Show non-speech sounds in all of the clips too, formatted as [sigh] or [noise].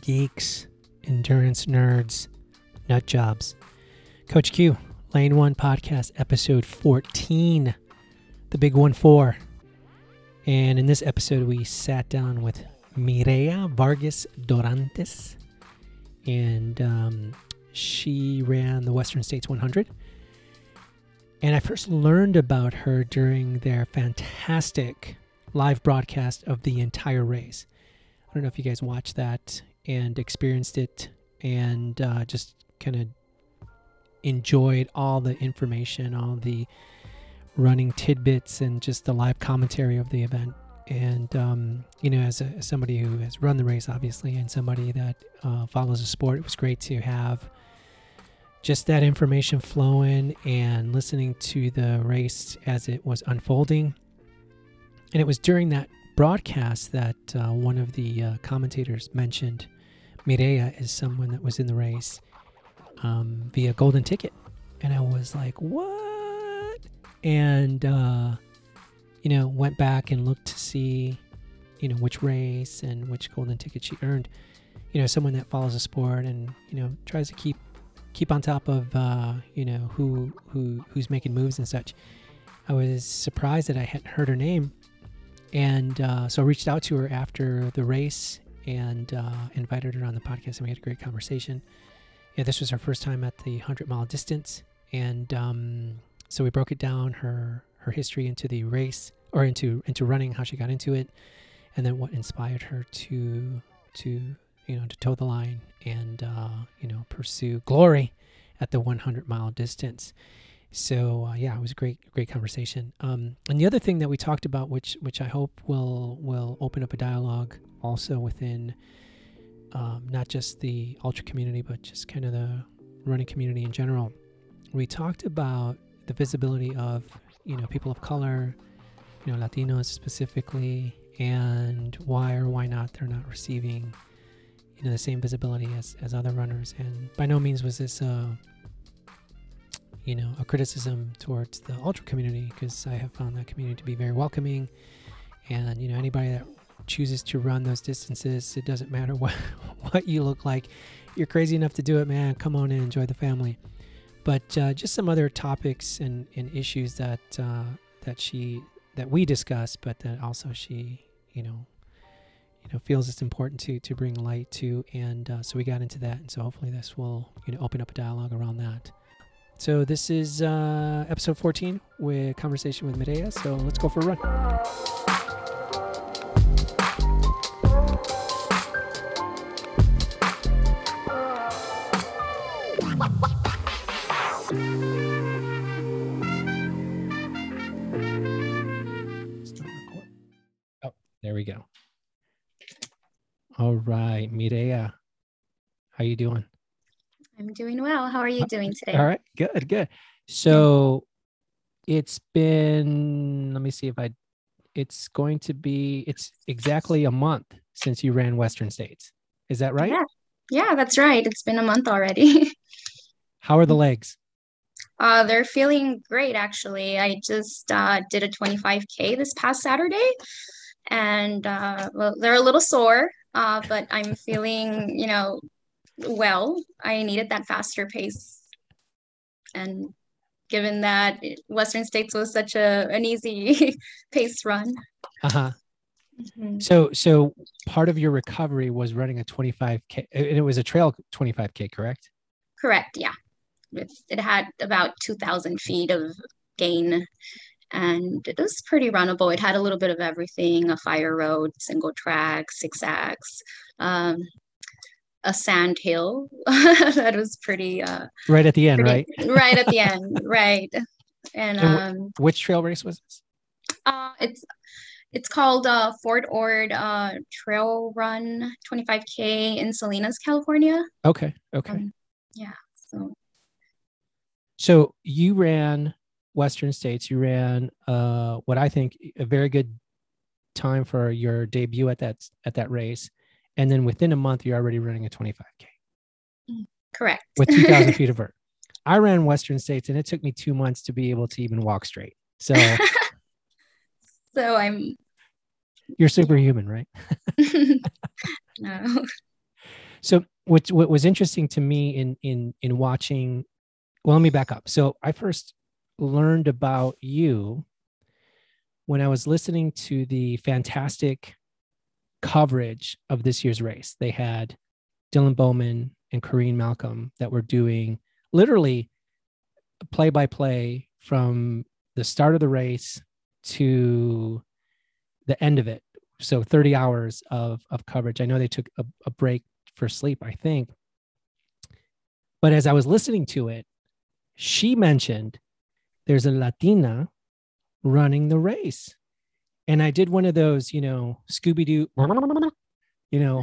geeks, endurance nerds, nut jobs. Coach Q, Lane One Podcast, episode 14, the big one four. And in this episode, we sat down with Mireya Vargas Dorantes, and um, she ran the Western States 100. And I first learned about her during their fantastic live broadcast of the entire race. I don't know if you guys watched that and experienced it and uh, just kind of enjoyed all the information, all the running tidbits, and just the live commentary of the event. And, um, you know, as, a, as, somebody who has run the race, obviously, and somebody that uh, follows the sport, it was great to have just that information flowing and listening to the race as it was unfolding. And it was during that broadcast that uh, one of the uh, commentators mentioned Mireya is someone that was in the race um, via golden ticket. And I was like, what? And, uh, you know, went back and looked to see, you know, which race and which golden ticket she earned. You know, someone that follows the sport and, you know, tries to keep keep on top of uh, you know who who who's making moves and such. I was surprised that I hadn't heard her name, and uh, so I reached out to her after the race and uh, invited her on the podcast, and we had a great conversation. Yeah, this was her first time at the hundred mile distance, and um, so we broke it down her her history into the race or into into running, how she got into it, and then what inspired her to to you know, to toe the line and, uh, you know, pursue glory at the 100 mile distance. So uh, yeah, it was a great, great conversation. Um, and the other thing that we talked about, which which I hope will will open up a dialogue also within um, not just the ultra community, but just kind of the running community in general. We talked about the visibility of you know people of color, you know Latinos specifically, and why or why not they're not receiving you know the same visibility as, as other runners and by no means was this uh, you know a criticism towards the ultra community because i have found that community to be very welcoming and you know anybody that chooses to run those distances it doesn't matter [laughs] what what you look like. You're crazy enough to do it man. Come on and enjoy the family. But uh, just some other topics and, and issues that uh, that she that we discussed but that also she you know you know feels it's important to to bring light to. And uh, so we got into that. And so hopefully this will you know open up a dialogue around that. So this is uh, episode 14 with conversation with Mireya. so let's go for a run we go. All right, Mireya, how are you doing? I'm doing well. How are you doing today? All right, good, good. So it's been let me see if I it's going to be it's exactly a month since you ran Western States. Is that right? Yeah. Yeah, that's right. It's been a month already. [laughs] How are the legs? Uh, they're feeling great, actually. I just uh, did a 25K this past Saturday, and uh, well, they're a little sore, uh, but I'm feeling, you know, well. I needed that faster pace, and given that Western States was such a an easy [laughs] pace run. Uh huh. Mm-hmm. So, so part of your recovery was running a 25k, and it was a trail 25k, correct? Correct. Yeah, it, it had about 2,000 feet of gain and it was pretty runnable. It had a little bit of everything: a fire road, single track, zigzags, um, a sand hill [laughs] that was pretty. Uh, right at the end, pretty, right? right at the [laughs] end, right. And, and um, which trail race was this? Uh, it's it's called uh, Fort Ord uh, Trail Run 25K in Salinas, California. Okay. Okay. Um, yeah. So. So you ran Western States. You ran uh, what I think a very good time for your debut at that at that race, and then within a month you're already running a 25k. Correct. With 2,000 [laughs] feet of vert. I ran Western States, and it took me two months to be able to even walk straight. So. [laughs] so I'm. You're superhuman, right? [laughs] no. So what what was interesting to me in in in watching well let me back up. So I first learned about you when I was listening to the fantastic coverage of this year's race. They had Dylan Bowman and Corrine Malcolm that were doing literally play by play from the start of the race to the end of it. So 30 hours of, of coverage. I know they took a, a break for sleep, I think. But as I was listening to it, she mentioned there's a Latina running the race. And I did one of those, you know, Scooby Doo, you know,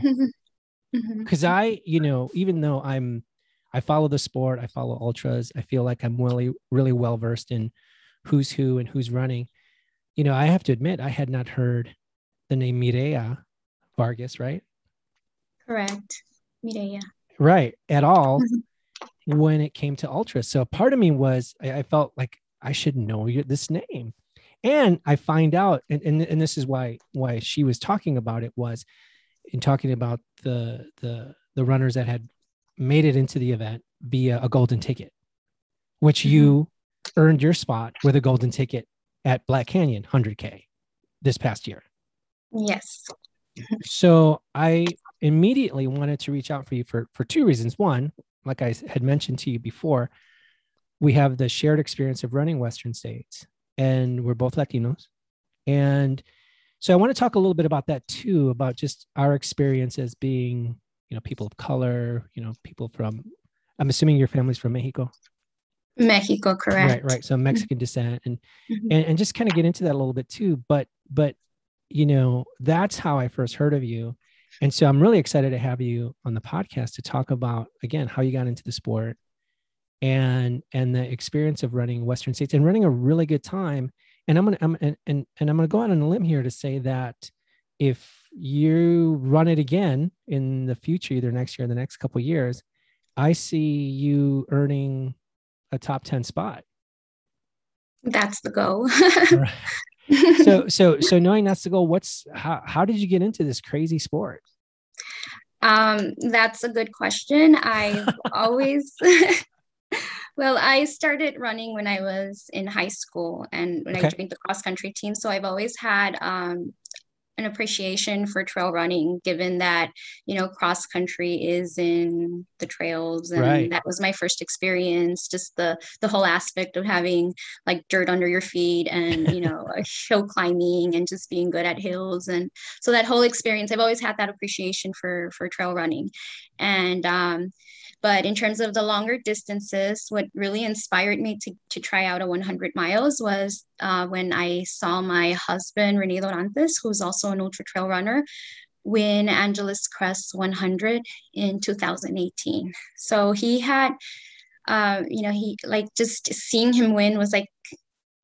because mm-hmm. I, you know, even though I'm, I follow the sport, I follow ultras, I feel like I'm really, really well versed in who's who and who's running. You know, I have to admit, I had not heard the name Mireya Vargas, right? Correct. Mireya. Right. At all mm-hmm. when it came to ultra. So part of me was, I, I felt like I should know this name. And I find out, and, and, and this is why why she was talking about it was in talking about the the the runners that had made it into the event via a golden ticket, which mm-hmm. you earned your spot with a golden ticket at Black Canyon 100K this past year. Yes. so I immediately wanted to reach out for you for, for two reasons. One, like I had mentioned to you before, we have the shared experience of running Western states, and we're both Latinos. And so I want to talk a little bit about that too, about just our experience as being, you know, people of color, you know, people from, I'm assuming your family's from Mexico. Mexico, correct. Right, right. So Mexican descent and, mm-hmm. and and just kind of get into that a little bit too. But but you know, that's how I first heard of you. And so I'm really excited to have you on the podcast to talk about again how you got into the sport and and the experience of running Western States and running a really good time. And I'm gonna I'm and and, and I'm gonna go out on a limb here to say that if you run it again in the future, either next year or the next couple years, I see you earning a top 10 spot. That's the goal. [laughs] so so so knowing that's the goal, what's how how did you get into this crazy sport? Um, that's a good question. I've always [laughs] well, I started running when I was in high school and when okay. I joined the cross country team. So I've always had um, an appreciation for trail running given that you know cross country is in the trails and right. that was my first experience just the the whole aspect of having like dirt under your feet and you know [laughs] hill climbing and just being good at hills and so that whole experience i've always had that appreciation for for trail running and um but in terms of the longer distances, what really inspired me to, to try out a 100 miles was uh, when I saw my husband, Rene Dorantes, who's also an ultra trail runner, win Angeles Crest 100 in 2018. So he had, uh, you know, he like just seeing him win was like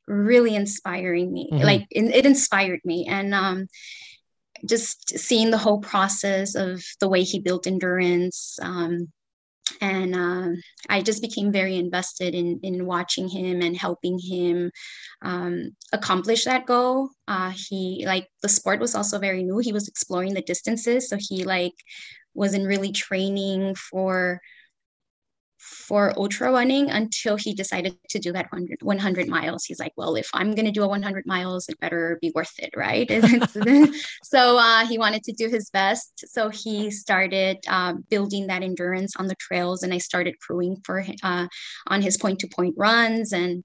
really inspiring me. Mm-hmm. Like it, it, inspired me. And, um, just seeing the whole process of the way he built endurance, um, and uh, I just became very invested in in watching him and helping him um, accomplish that goal. Uh, he like the sport was also very new. He was exploring the distances, so he like wasn't really training for for ultra running until he decided to do that 100, 100 miles. He's like, well, if I'm going to do a 100 miles, it better be worth it, right? [laughs] so uh, he wanted to do his best. So he started uh, building that endurance on the trails, and I started crewing for uh, on his point to point runs, and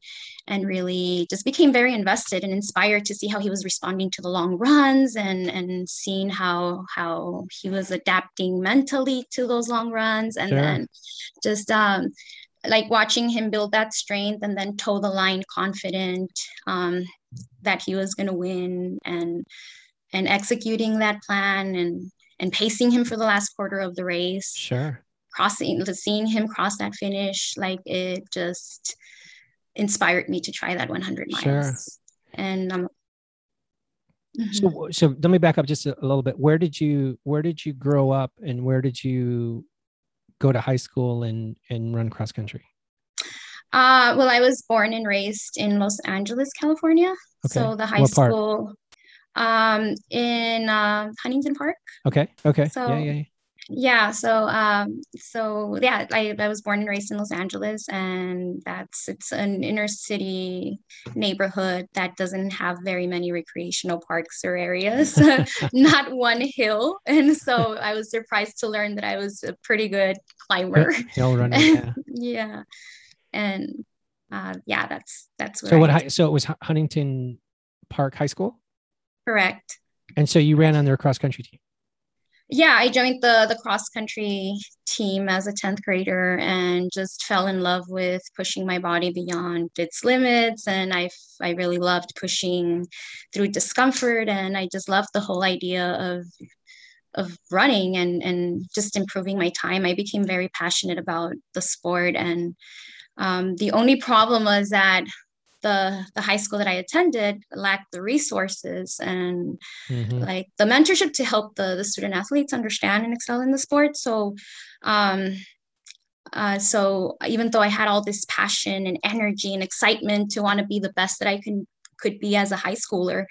and really just became very invested and inspired to see how he was responding to the long runs, and and seeing how how he was adapting mentally to those long runs, and sure. then just um, like watching him build that strength and then toe the line confident um, that he was going to win and and executing that plan and and pacing him for the last quarter of the race sure crossing seeing him cross that finish like it just inspired me to try that 100 miles sure. and um so mm-hmm. so let me back up just a, a little bit where did you where did you grow up and where did you go to high school and and run cross country? Uh, well, I was born and raised in Los Angeles, California. Okay. So the high what school um, in uh, Huntington Park. Okay. Okay. So, yeah, yeah. yeah so um so yeah I, I was born and raised in los angeles and that's it's an inner city neighborhood that doesn't have very many recreational parks or areas [laughs] not one hill and so i was surprised to learn that i was a pretty good climber. [laughs] Hill runner [laughs] yeah, yeah. and uh yeah that's that's so what high, so it was huntington park high school? Correct. And so you ran on their cross country team yeah, I joined the the cross country team as a 10th grader and just fell in love with pushing my body beyond its limits. And I I really loved pushing through discomfort. And I just loved the whole idea of of running and and just improving my time. I became very passionate about the sport. And um, the only problem was that the the high school that I attended lacked the resources and mm-hmm. like the mentorship to help the the student athletes understand and excel in the sport. So um uh, so even though I had all this passion and energy and excitement to want to be the best that I can could be as a high schooler,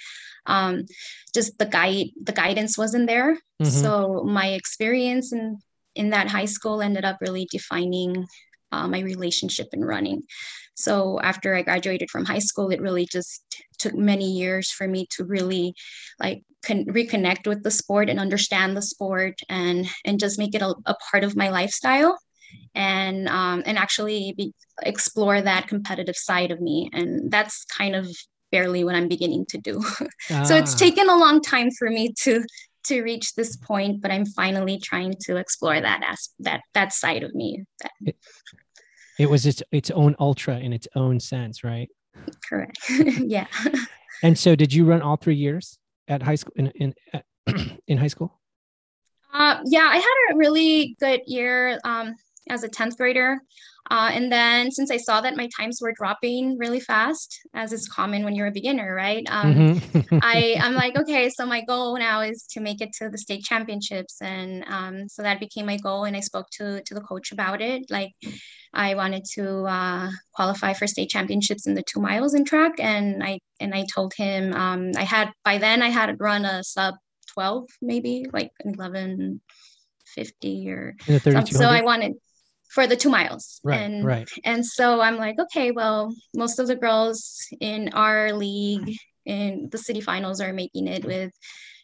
um, just the guide the guidance wasn't there. Mm-hmm. So my experience in in that high school ended up really defining uh, my relationship in running. So after I graduated from high school, it really just took many years for me to really like con- reconnect with the sport and understand the sport and and just make it a, a part of my lifestyle and um, and actually be, explore that competitive side of me. And that's kind of barely what I'm beginning to do. Ah. [laughs] so it's ah. taken a long time for me to to reach this point, but I'm finally trying to explore that as that that side of me. That, it was its its own ultra in its own sense, right? Correct. [laughs] yeah. And so, did you run all three years at high school in in [clears throat] in high school? Uh, yeah, I had a really good year um, as a tenth grader. Uh, and then since I saw that my times were dropping really fast, as is common when you're a beginner, right? Um, mm-hmm. [laughs] I, I'm like, okay, so my goal now is to make it to the state championships. And um, so that became my goal. And I spoke to, to the coach about it. Like I wanted to uh, qualify for state championships in the two miles in track. And I, and I told him um, I had, by then I had run a sub 12, maybe like 11, 50 or so I wanted for the two miles. Right, and, right. And so I'm like, okay, well, most of the girls in our league in the city finals are making it with,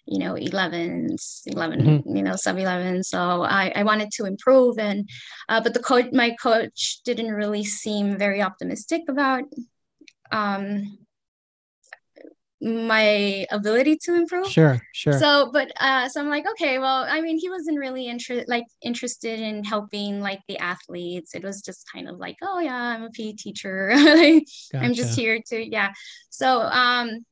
you know, 11s, 11, mm-hmm. you know, sub 11. So I, I wanted to improve. And, uh, but the coach, my coach didn't really seem very optimistic about um, my ability to improve. Sure, sure. So, but uh, so I'm like, okay, well, I mean, he wasn't really interested, like interested in helping like the athletes. It was just kind of like, oh yeah, I'm a PE teacher. gotcha. [laughs] I'm just here to, yeah. So, um,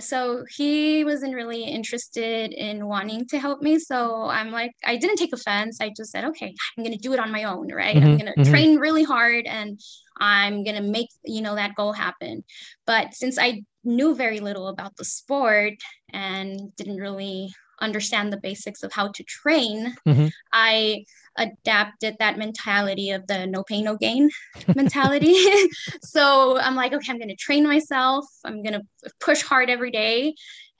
so he wasn't really interested in wanting to help me. So I'm like, I didn't take offense. I just said, okay, I'm gonna do it on my own, right? Mm-hmm, I'm gonna mm-hmm. train really hard and I'm gonna make you know that goal happen. But since I knew very little about the sport and didn't really understand the basics of how to train, mm-hmm. I adapted that mentality of the no pain, no gain [laughs] mentality. [laughs] so I'm like, okay, I'm going to train myself. I'm going to push hard every day.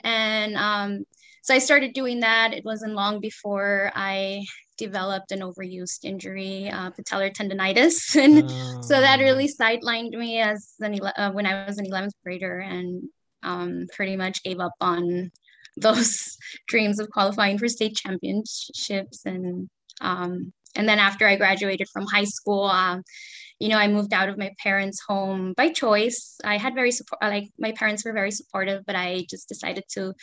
And um, so I started doing that. It wasn't long before I developed an overused injury, uh, patellar tendonitis, [laughs] and oh. so that oh. really sidelined me as an uh, when I was an 11th grader, and um, pretty much gave up on [laughs] those [laughs] dreams of qualifying for state championships and um, and then after I graduated from high school, um, you know, I moved out of my parents' home by choice. I had very support, like my parents were very supportive, but I just decided to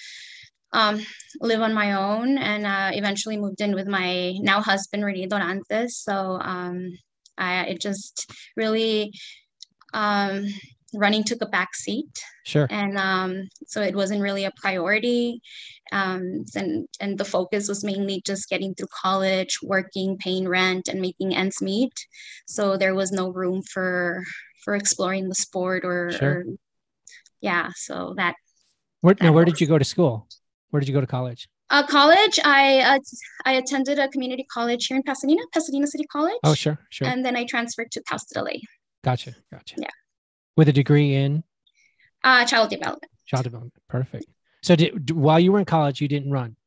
um, live on my own and uh, eventually moved in with my now husband, Rene Dorantes. So um, I, it just really um, running took a back seat. Sure. And um, so it wasn't really a priority. Um, and, and the focus was mainly just getting through college, working, paying rent, and making ends meet. So there was no room for for exploring the sport or, sure. or yeah. So that. Where, that now, where did you go to school? Where did you go to college? Uh, college, I uh, I attended a community college here in Pasadena, Pasadena City College. Oh, sure, sure. And then I transferred to Cal State LA. Gotcha, gotcha. Yeah with a degree in uh, child development. Child development. Perfect. So did, while you were in college, you didn't run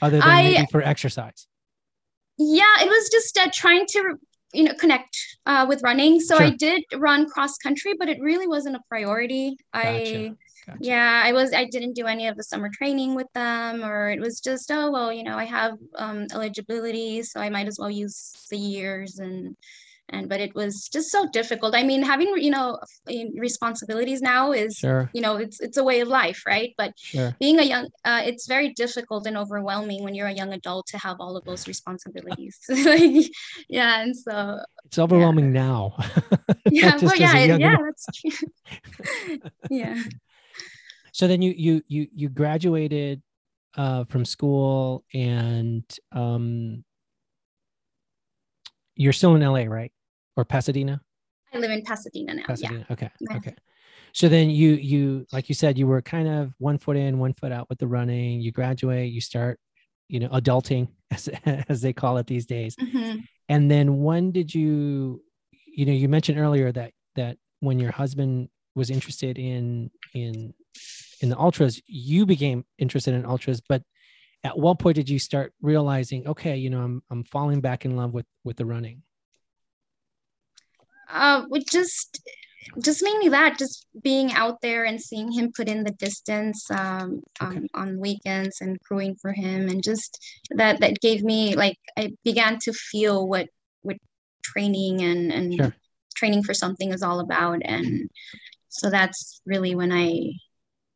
other than I, maybe for exercise. yeah it was just uh, trying to you know connect uh, with running so Sure. i did run cross country but it really wasn't a priority i Gotcha. Yeah i was i didn't do any of the summer training with them or it was just oh well you know i have um, eligibility so i might as well use the years and and but it was just so difficult i mean having you know responsibilities now is Sure. you know it's it's a way of life right but Sure. being a young uh, it's very difficult and overwhelming when you're a young adult to have all of those responsibilities [laughs] like, yeah and so It's overwhelming now. [laughs] yeah as yeah it- young yeah adult. that's true [laughs] yeah So then you you you you graduated uh, from school and um, you're still in LA, right? Or Pasadena? i live in pasadena now yeah Pasadena. Okay. Yeah. Okay. So then you you like you said you were kind of one foot in, one foot out with the running. You graduate, you start, you know, adulting [laughs] as as they call it these days. Mhm. And then when did you you know, you mentioned earlier that that when your husband was interested in in in the ultras, you became interested in ultras, but at what point did you start realizing, okay, you know, I'm I'm falling back in love with with the running? uh with just just mainly that just being out there and seeing him put in the distance um, Okay. um on weekends and crewing for him and just that that gave me like i began to feel what what training and and Sure. training for something is all about and so that's really when i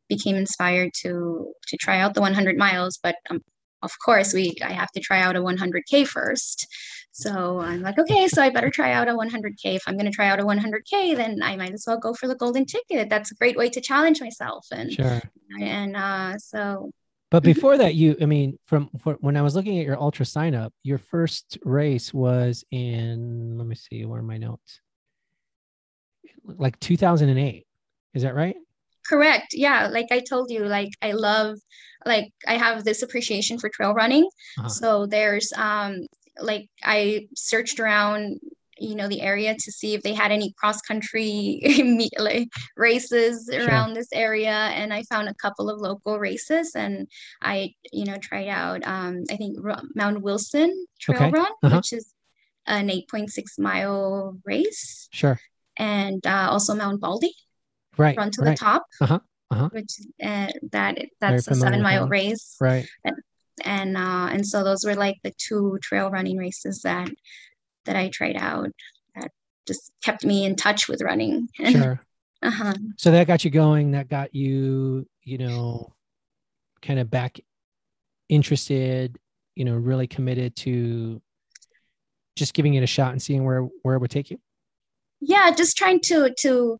became inspired to to try out the 100 miles but um, of course we i have to try out a 100k first so i'm like okay so i better try out a 100k if i'm going to try out a 100k then i might as well go for the golden ticket that's a great way to challenge myself and Sure. and uh so But Mhm. before that, you, I mean, from for, when I was looking at your ultra sign up, your first race was in, let me see, where are my notes? Like 2008. Is that right? Correct yeah like i told you like i love like i have this appreciation for trail running Uh-huh. so there's um like i searched around you know the area to see if they had any cross country [laughs] like races Sure. around this area and i found a couple of local races and i you know tried out um i think mount wilson trail Okay. run Uh-huh. which is an 8.6 mile race Sure. and uh, also mount baldy Right. run to right. the top Uh-huh, uh-huh. which uh, that that's a seven mile one. race Right. and uh and so those were like the two trail running races that that I tried out that just kept me in touch with running [laughs] Sure. uh-huh. So that got you going. That got you, you know, kind of back interested, you know, really committed to just giving it a shot and seeing where where it would take you. yeah just trying to to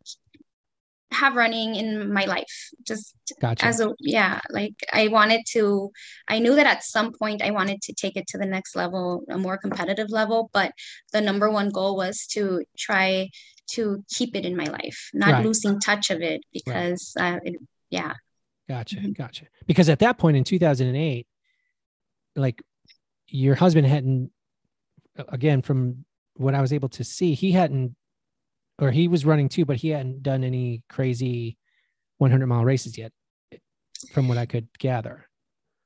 have running in my life just Gotcha. as a yeah like I wanted to I knew that at some point I wanted to take it to the next level a more competitive level but the number one goal was to try to keep it in my life not Right. losing touch of it because uh, it, yeah Gotcha. Mhm. Gotcha. Because at that point in 2008, like your husband hadn't, again, from what I was able to see, he hadn't, or he was running too, but he hadn't done any crazy 100 mile races yet, from what I could gather.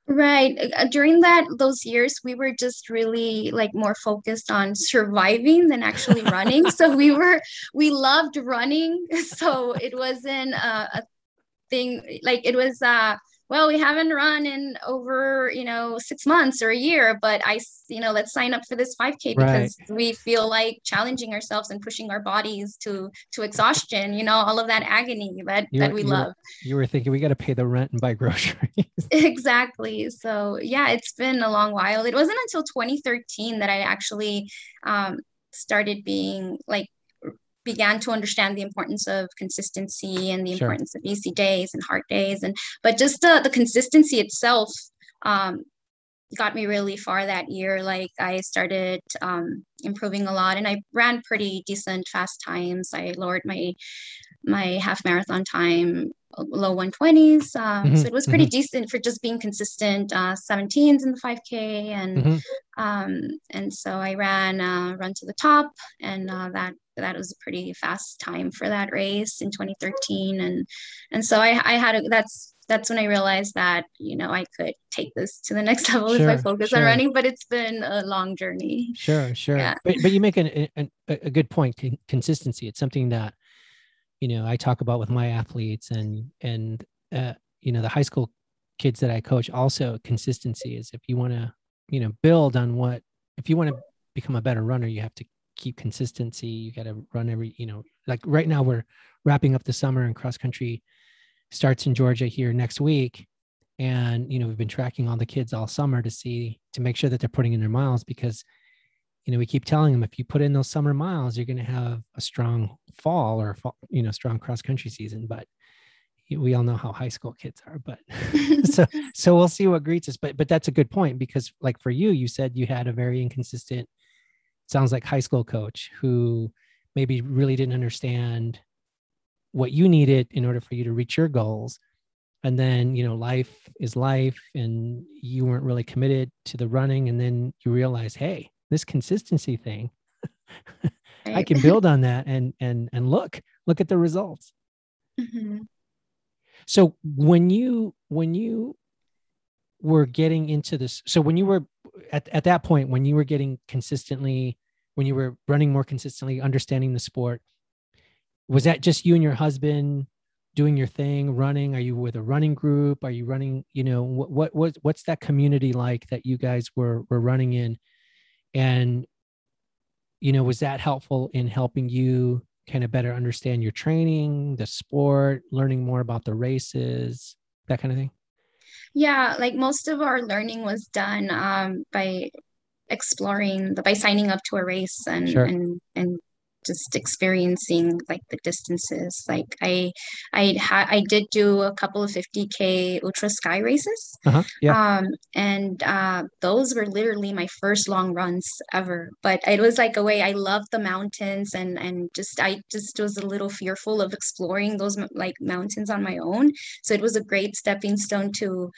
Right. Uh, During that those years, we were just really like more focused on surviving than actually [laughs] running. So we were we loved running. [laughs] So it wasn't a, a thing like it was uh well, we haven't run in over, you know, six months or a year, but I, you know, let's sign up for this 5K because we feel like challenging ourselves and pushing our bodies to to exhaustion, you know, all of that agony that You that we were- love. You were thinking we got to pay the rent and buy [laughs] groceries. [laughs] Exactly. So yeah, it's been a long while. It wasn't until 2013 that I actually um, started being like began to understand the importance of consistency and the Sure. importance of easy days and hard days and but just the the consistency itself um, got me really far that year. Like I started um, improving a lot and I ran pretty decent fast times. I lowered my my half marathon time low 120s. Um, Mhm, so it was pretty decent for just being consistent. Uh, 17s in the 5K and Mhm. um, and so I ran uh, run to the top and uh, that that was a pretty fast time for that race in 2013 and and so I, I had a, that's that's when I realized that you know I could take this to the next [laughs] level Sure, if I focus sure. on running. But it's been a long journey. Sure, sure. Yeah. But but you make an, an, a a good point. con- Consistency. It's something that you know I talk about with my athletes and and uh, you know the high school kids that I coach. Also, consistency is if you want to you know build on what if you want to become a better runner, you have to keep consistency. You got to run every you know like right now we're wrapping up the summer and cross country starts in Georgia here next week. And you know we've been tracking all the kids all summer to see to make sure that they're putting in their miles because you know, we keep telling them if you put in those summer miles, you're going to have a strong fall or, fall, you know, strong cross country season. But we all know how high school kids are. But [laughs] [laughs] so, so we'll see what greets us. But, but that's a good point because, like for you, you said you had a very inconsistent, sounds like high school coach who maybe really didn't understand what you needed in order for you to reach your goals. And then, you know, life is life, and you weren't really committed to the running. And then you realize, hey, this consistency thing [laughs] i can build on that and and and look look at the results Mhm. so when you when you were getting into this so when you were at, at that point when you were getting consistently when you were running more consistently understanding the sport was that just you and your husband doing your thing running? Are you with a running group? Are you running you know what what, what what's that community like that you guys were were running in? And you know was that helpful in helping you kind of better understand your training the sport learning more about the races that kind of thing? Yeah, like most of our learning was done um, by exploring the by signing up to a race and Sure. and and just experiencing like the distances. Like I I had I did do a couple of 50k ultra sky races. uh-huh yeah Um, and uh, those were literally my first long runs ever. But it was like a way I loved the mountains and and just I just was a little fearful of exploring those like mountains on my own. So it was a great stepping stone to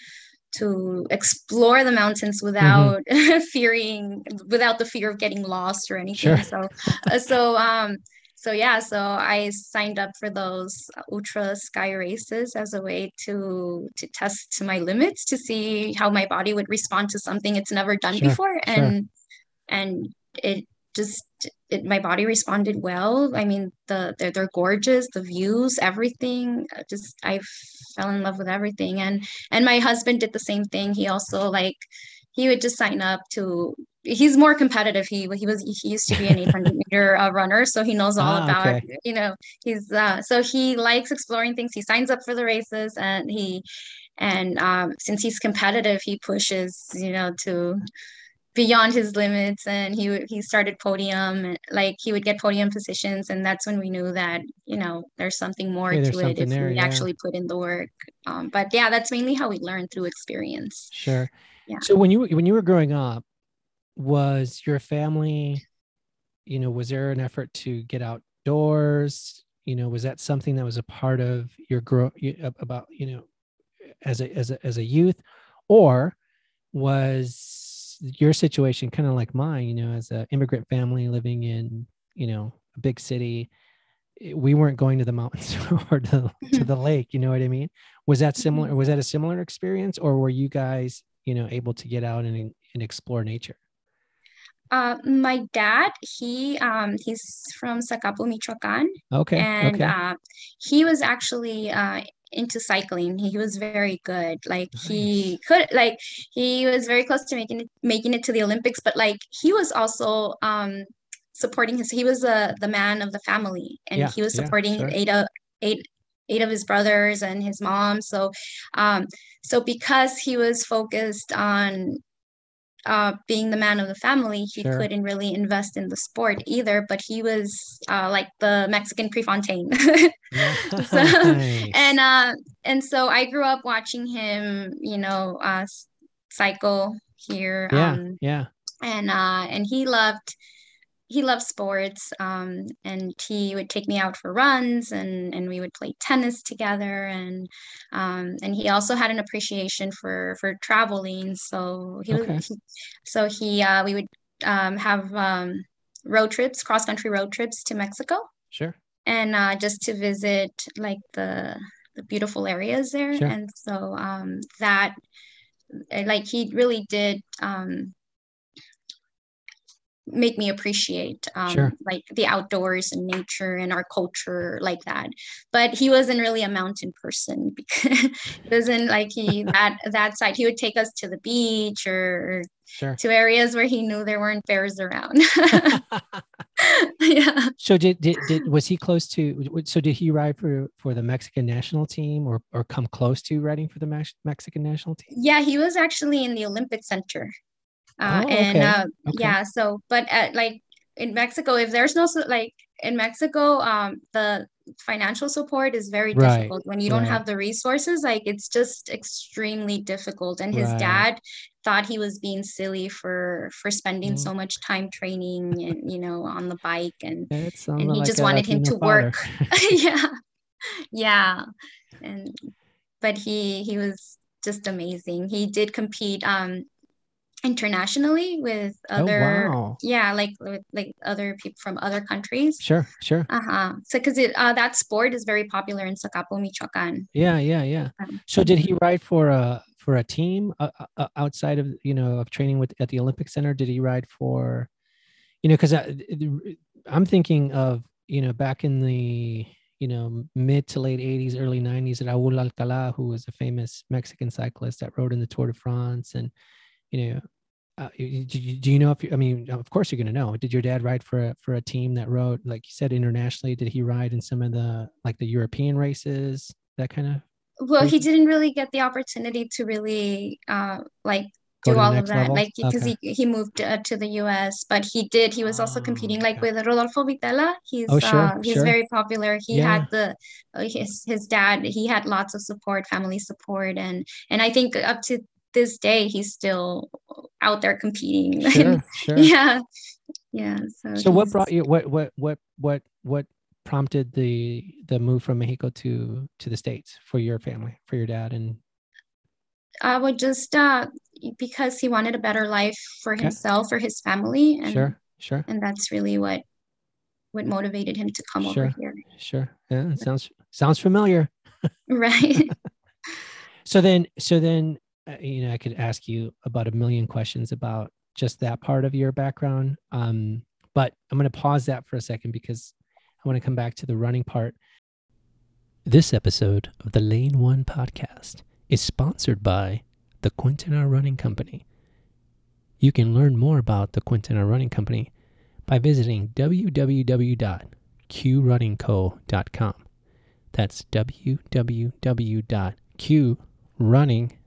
to explore the mountains without [laughs] fearing without the fear of getting lost or anything. Sure. So uh, so um so yeah, so I signed up for those ultra sky races as a way to to test to my limits to see how my body would respond to something it's never done Sure, before sure. and and it just it, my body responded well. I mean the they're, they're gorgeous, the views, everything. uh, Just I fell in love with everything and and my husband did the same thing. He also like he would just sign up to he's more competitive. He he was he used to be an 800 [laughs] meter uh, runner, so he knows all Ah, about okay. you know he's uh, so he likes exploring things. He signs up for the races and he and um, since he's competitive, he pushes you know to beyond his limits and he he started podium and like he would get podium positions and that's when we knew that you know there's something more there's to it if there, we yeah. actually put in the work um, but yeah that's mainly how we learn through experience Sure. Yeah. So when you when you were growing up, was your family, you know, was there an effort to get outdoors? You know, was that something that was a part of your grow about you know, as a as a as a youth, or was your situation kind of like mine? You know, as an immigrant family living in you know a big city, eh, we weren't going to the mountains [laughs] or to, to [laughs] the lake. You know what I mean? Was that similar? Was that a similar experience, or were you guys, you know, able to get out and and explore nature? uh, my dad he um, he's from Zacapu, Michoacan Okay. and okay. uh, he was actually uh, into cycling. He was very good. Like he could, like he was very close to making it, making it to the Olympics. But like he was also um, supporting his. He was uh, the man of the family, and Yeah, he was yeah, supporting sure. eight of eight eight of his brothers and his mom. So, um, so because he was focused on uh, being the man of the family, he Sure. couldn't really invest in the sport either. But he was uh, like the Mexican Prefontaine. [laughs] So- Nice. and uh, and so I grew up watching him, you know, uh, cycle here. yeah, Um, yeah. and uh, and he loved he loved sports. Um, and he would take me out for runs, and and we would play tennis together. And um, and he also had an appreciation for for traveling. So he Okay. he, so he uh, we would um, have um, road trips, cross country road trips to Mexico Sure. and uh, just to visit like the the beautiful areas there, Sure. and so um, that uh, like he really did um, make me appreciate um, Sure. like the outdoors and nature and our culture like that but he wasn't really a mountain person [laughs] because he wasn't like he [laughs] that that side he would take us to the beach or Sure. to areas where he knew there weren't bears around [laughs] yeah so did, did did was he close to? So did he ride for for the Mexican national team or or come close to riding for the Mex- Mexican national team? yeah he was actually in the olympic center uh, Oh, and uh, Okay. yeah so but at, like in mexico if there's no like in mexico um the financial support is very Right, difficult when you don't right. have the resources like it's just extremely difficult and his Right. dad thought he was being silly for for spending Mm. so much time training and you know on the bike and and he like just wanted him to work. [laughs] [laughs] yeah yeah and but he he was just amazing he did compete um internationally with oh other wow! yeah like with like other people from other countries Sure, sure. uh-huh so because it uh, that sport is very popular in Zacapu, Michoacan. Yeah, yeah, yeah. Um, So did he ride for a for a team uh, uh, uh, outside of you know of training with at the Olympic Center? Did he ride for, you know, because I'm thinking of you know back in the you know mid to late 80s, early 90s, Raúl Alcalá, who was a famous Mexican cyclist that rode in the Tour de France, and you know. Uh, do you, do you know if you, I mean, of course you're going to know. Did your dad ride for a, for a team that rode, like you said, internationally? Did he ride in some of the like the European races, that kind of well he didn't really get the opportunity to really uh like do all of that level? like because Okay. he he moved uh, to the US but he did he was also Oh, competing like okay. with Rodolfo Vitella. he's Oh, sure, uh he's sure. very popular he Yeah. had the uh, his his dad he had lots of support family support and and I think up to this day he's still out there competing [laughs] Sure, sure. yeah yeah so So what brought you what what what what what prompted the the move from Mexico to to the States for your family, for your dad and I would just uh because he wanted a better life for Okay. himself for his family and sure, sure, and that's really what what motivated him to come Sure. over here sure. Yeah, it sounds sounds familiar. [laughs] right [laughs] So then so then you know, I could ask you about a million questions about just that part of your background. Um but I'm going to pause that for a second because I want to come back to the running part. This episode of the Lane One podcast is sponsored by the Quintana Running Company. You can learn more about the Quintana Running Company by visiting www.qrunningco.com. That's www.qrunningco.com.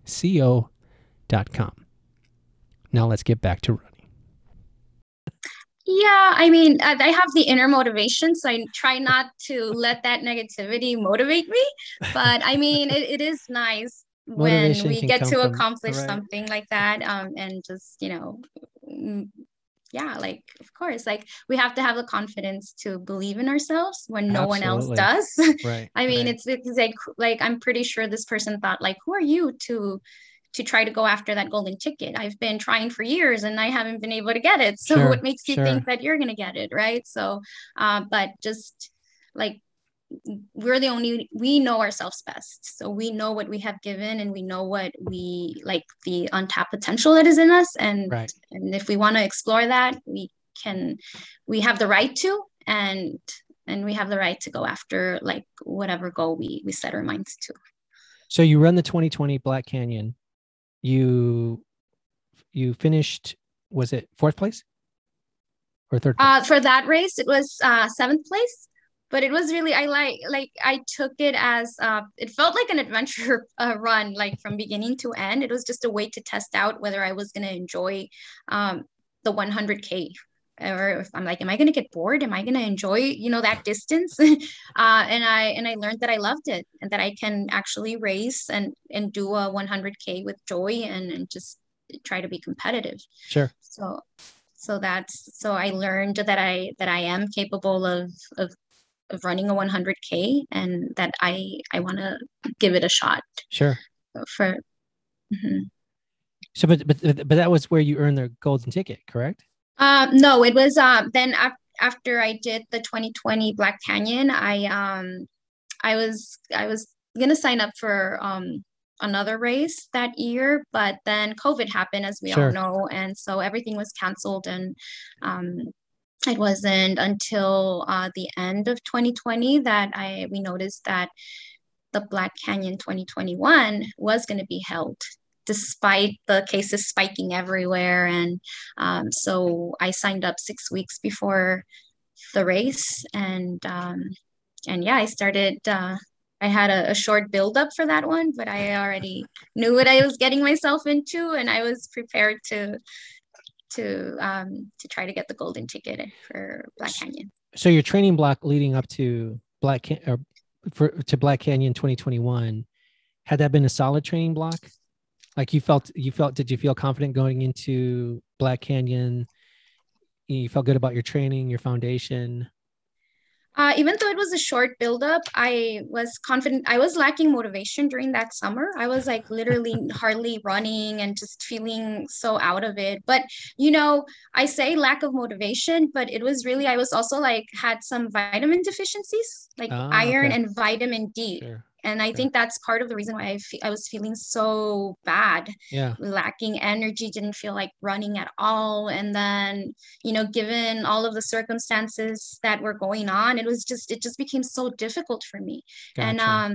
Now let's get back to running. yeah i mean I, I have the inner motivation so i try not to let that negativity motivate me but i mean it, it is nice when Motivation we get to from- accomplish right. something like that um and just you know yeah like of course like we have to have the confidence to believe in ourselves when no one else does [laughs] Right. I mean, it's, it's like like I'm pretty sure this person thought like, who are you to to try to go after that golden ticket? I've been trying for years and I haven't been able to get it. [laughs] So Sure, what makes you sure. think that you're gonna get it, right? So, uh, but just like we're the only we know ourselves best so we know what we have given and we know what we like the untapped potential that is in us and Right. and if we want to explore that we can we have the right to and and we have the right to go after like whatever goal we we set our minds to So you run the 2020 Black Canyon. You you finished was it fourth place or third place? uh for that race it was uh seventh place but it was really i like like i took it as uh it felt like an adventure [laughs] uh, run like from beginning to end. It was just a way to test out whether i was going to enjoy um the 100k or if i'm like am i going to get bored? Am i going to enjoy you know that distance? [laughs] Uh and i and i learned that i loved it and that i can actually race and and do a 100k with joy and, and just try to be competitive. Sure. so so that's so i learned that i that i am capable of of of running a 100k and that i i want to give it a shot Sure. for Mhm. So but but but that was where you earned the golden ticket, correct? uh no it was uh then af- after i did the 2020 black canyon i um i was i was gonna sign up for um another race that year, but then COVID happened, as we Sure. all know, and so everything was canceled. And um, it wasn't until uh, the end of 2020 that I we noticed that the Black Canyon 2021 was going to be held. Despite the cases spiking everywhere, and um, so I signed up six weeks before the race, and um, and yeah, I started. Uh, I had a, a short build up for that one, but I already knew what I was getting myself into, and I was prepared to to um, to try to get the golden ticket for Black Canyon. So your training block leading up to Black Can- or for to Black Canyon 2021 had that been a solid training block? Like you felt you felt did you feel confident going into Black Canyon? You felt good about your training, your foundation. Uh, even though it was a short buildup, I was confident. I was lacking motivation during that summer. I was like literally [laughs] hardly running and just feeling so out of it. But, you know, I say lack of motivation, but it was really, I was also like had some vitamin deficiencies, like Ah, iron okay. and vitamin D. Sure. And I think that's part of the reason why I, fe- I was feeling so bad Yeah. lacking energy, didn't feel like running at all. And then, you know, given all of the circumstances that were going on, it was just, it just became so difficult for me. And, um,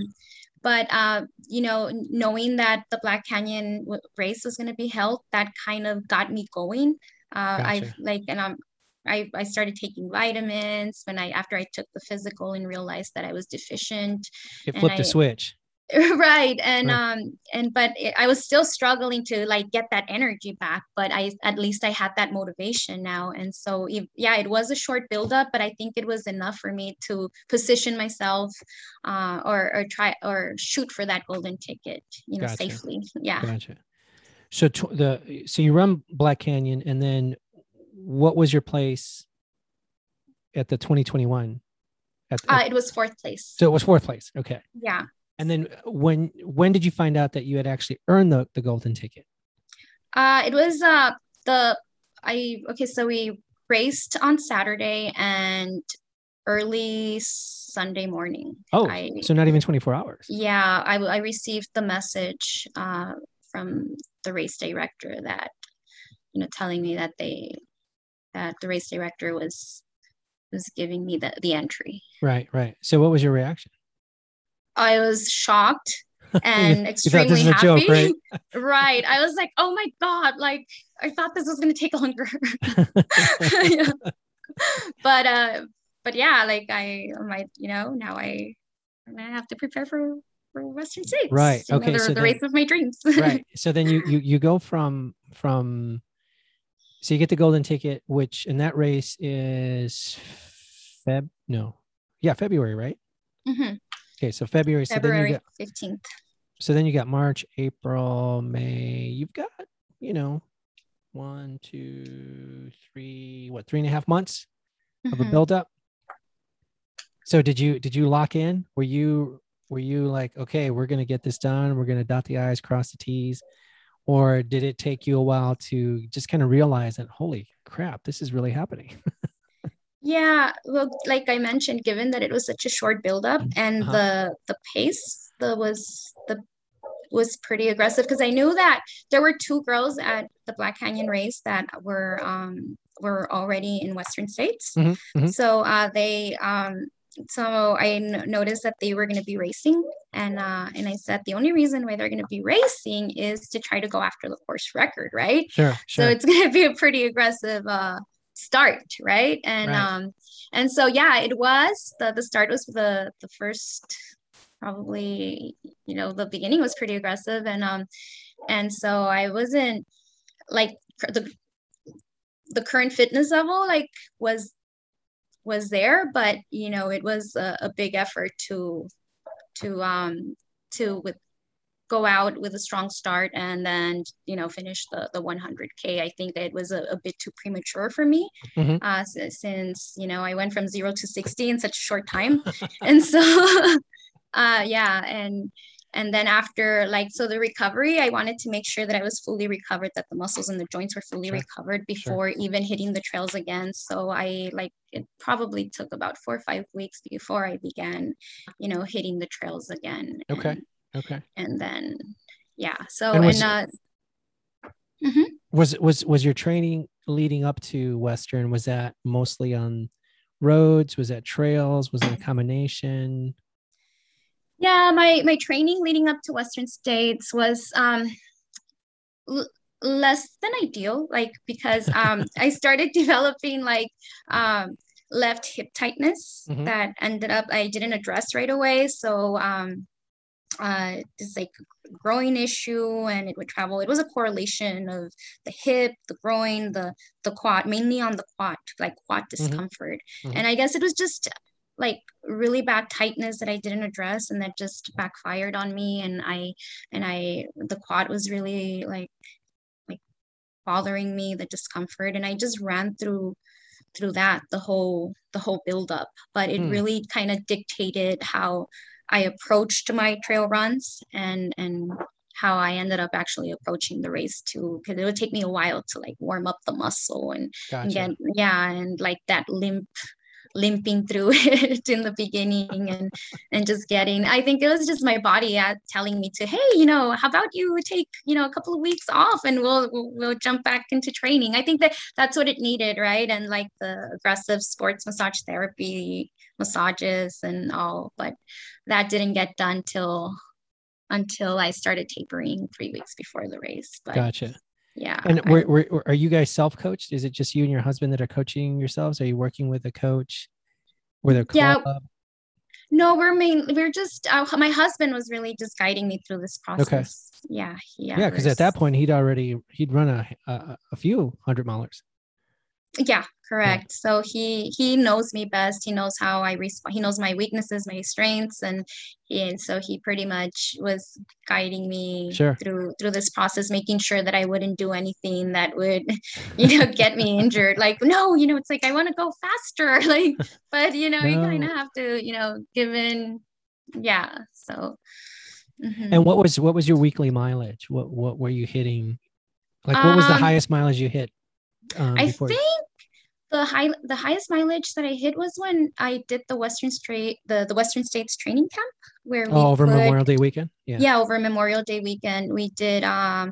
but, uh, you know, knowing that the Black Canyon race was going to be held, that kind of got me going. Uh, I've like, and I'm, I, I started taking vitamins when I, after I took the physical and realized that I was deficient it flipped a I- switch. [laughs] right and Right. um and but it, i was still struggling to like get that energy back but i at least i had that motivation now and so if, yeah it was a short buildup but i think it was enough for me to position myself uh or or try or shoot for that golden ticket you know Gotcha. safely yeah Gotcha. So the so you run Black Canyon, and then what was your place at the 2021? At, uh it was fourth place so it was fourth place. Okay. yeah And then when when did you find out that you had actually earned the, the golden ticket? Uh, it was uh the I okay, so we raced on Saturday and early Sunday morning. Oh, I so not even 24 hours. yeah, I I received the message uh from the race director that you know telling me that they that the race director was was giving me the the entry. Right, right. So what was your reaction? I was shocked [laughs] and extremely this is a happy. joke, right? [laughs] right. I was like, oh my God, like I thought this was gonna take longer. [laughs] Yeah. But uh but yeah, like I might, you know, now I I have to prepare for for Western States. Right, know, okay, the, so the then- race of my dreams. right. So then you you you go from from so you get the golden ticket, which in that race is Feb no. Yeah, February, right? Mhm. Okay, so February. So then February got fifteenth. so then you got March, April, May. You've got, you know, one, two, three, what, three and a half months of a Mhm. build-up. So did you did you lock in? Were you were you like, okay, we're gonna get this done, we're gonna dot the I's, cross the T's, or did it take you a while to just kind of realize that holy crap, this is really happening? Yeah, well, like I mentioned, given that it was such a short buildup and Uh-huh. the the pace that was the was pretty aggressive because I knew that there were two girls at the Black Canyon race that were um were already in Western states. Mhm, mhm. So uh they um so I noticed that they were going to be racing and uh and I said the only reason why they're going to be racing is to try to go after the course record, right? Sure, sure. so it's [laughs] going to be a pretty aggressive uh start right and Right. um and so yeah it was the the start was the the first probably you know the beginning was pretty aggressive and um and so i wasn't like the the current fitness level like was was there but you know it was a, a big effort to to um to with go out with a strong start and then you know finish the the 100k i think that it was a, a bit too premature for me Mhm. uh since you know i went from 0 to 60 in such a short time [laughs] and so [laughs] uh yeah and and then after like so the recovery i wanted to make sure that i was fully recovered that the muscles and the joints were fully Sure. recovered before Sure. even hitting the trails again so i like it probably took about four or five weeks before i began you know hitting the trails again Okay. and, Okay. and then yeah so And was- and uh mhm. Was was was your training leading up to Western? Was that mostly on roads? Was that trails? Was it a combination? Yeah, my my training leading up to Western States was um l- less than ideal, like because [laughs] um I started [laughs] developing like um left hip tightness Mhm. that ended up I didn't address right away. So um uh this like growing issue and it would travel. It was a correlation of the hip, the groin, the the quad, mainly on the quad, like quad discomfort. Mhm. And I guess it was just like really bad tightness that I didn't address and that just backfired on me and I and I the quad was really like like bothering me the discomfort and I just ran through through that the whole the whole buildup but it Hmm. really kind of dictated how I approached my trail runs and and how I ended up actually approaching the race too because it would take me a while to like warm up the muscle and Gotcha. and get yeah and like that limp limping through [laughs] it in the beginning and and just getting i think it was just my body uh, telling me to hey you know how about you take you know a couple of weeks off and we'll we'll, we'll jump back into training i think that that's what it needed right and like the aggressive sports massage therapy massages and all but that didn't get done till until i started tapering three weeks before the race but Gotcha. Yeah And were, were, are you guys self-coached? Is it just you and your husband that are coaching yourselves? Are you working with a coach? With a Yeah. No, we're main. We're just. Uh, my husband was really just guiding me through this process. okay. Yeah, yeah. Yeah, because at that point he'd already he'd run a a, a few hundred milers. Yeah, correct. So he he knows me best. He knows how I respond. He knows my weaknesses, my strengths, and he, and so he pretty much was guiding me Sure. through through this process, making sure that I wouldn't do anything that would, [laughs] you know, get me injured. Like, no, you know, it's like I want to go faster. [laughs] Like, but you know, you kind of have to, you know, give in. Yeah. So. mhm. And what was what was your weekly mileage? What what were you hitting? Like what was the Um, highest mileage you hit? Um, I think the high the highest mileage that I hit was when I did the Western Straight the the Western States training camp where we oh, over could- Memorial Day weekend. Yeah. yeah over Memorial Day weekend we did um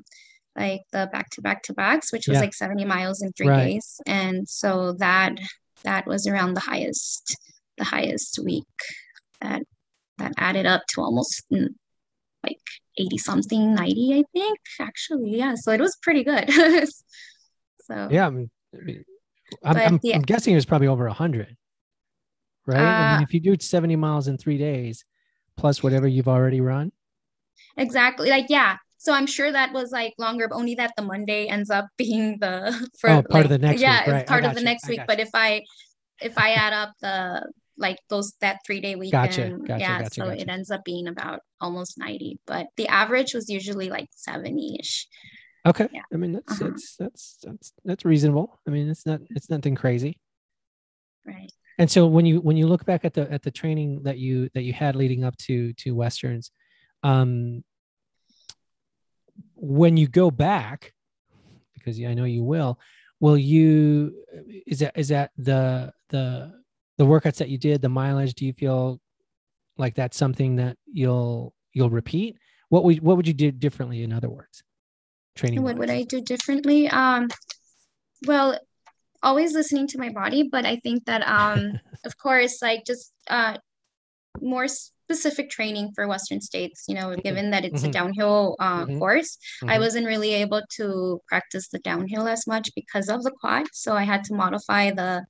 like the back to back to backs which was Yeah. like 70 miles in three Right. days and so that that was around the highest the highest week that that added up to almost mm, like 80 something 90 I think actually yeah so it was pretty good [laughs] so Yeah. I mean, I'm, But I'm, yeah. I'm guessing it was probably over a hundred, right? I Uh, mean, if you do 70 miles in three days, plus whatever you've already run. Exactly. Like, yeah. So I'm sure that was like longer, but only that the Monday ends up [laughs] being the for Oh, part of the next yeah, week, right. It's part of the you. next week. But if I if I add up the like those that three day weekend, Gotcha, gotcha, yeah, gotcha, so it ends up being about almost 90. But the average was usually like 70-ish. Okay. Yeah. I mean, that's, Uh-huh. that's, that's, that's, that's reasonable. I mean, it's not, it's nothing crazy. Right. And so when you, when you look back at the, at the training that you, that you had leading up to, to Westerns, um, when you go back, because I know you will, will you, is that, is that the, the, the workouts that you did, the mileage, do you feel like that's something that you'll, you'll repeat? What would, what would you do differently? In other words, training. What would? I do differently? Um, well, always listening to my body, but I think that um, [laughs] of course, like just uh, more specific training for Western states. You know, given that it's mhm. a downhill uh, Mhm. course, I Mhm. wasn't really able to practice the downhill as much because of the quad. So I had to modify the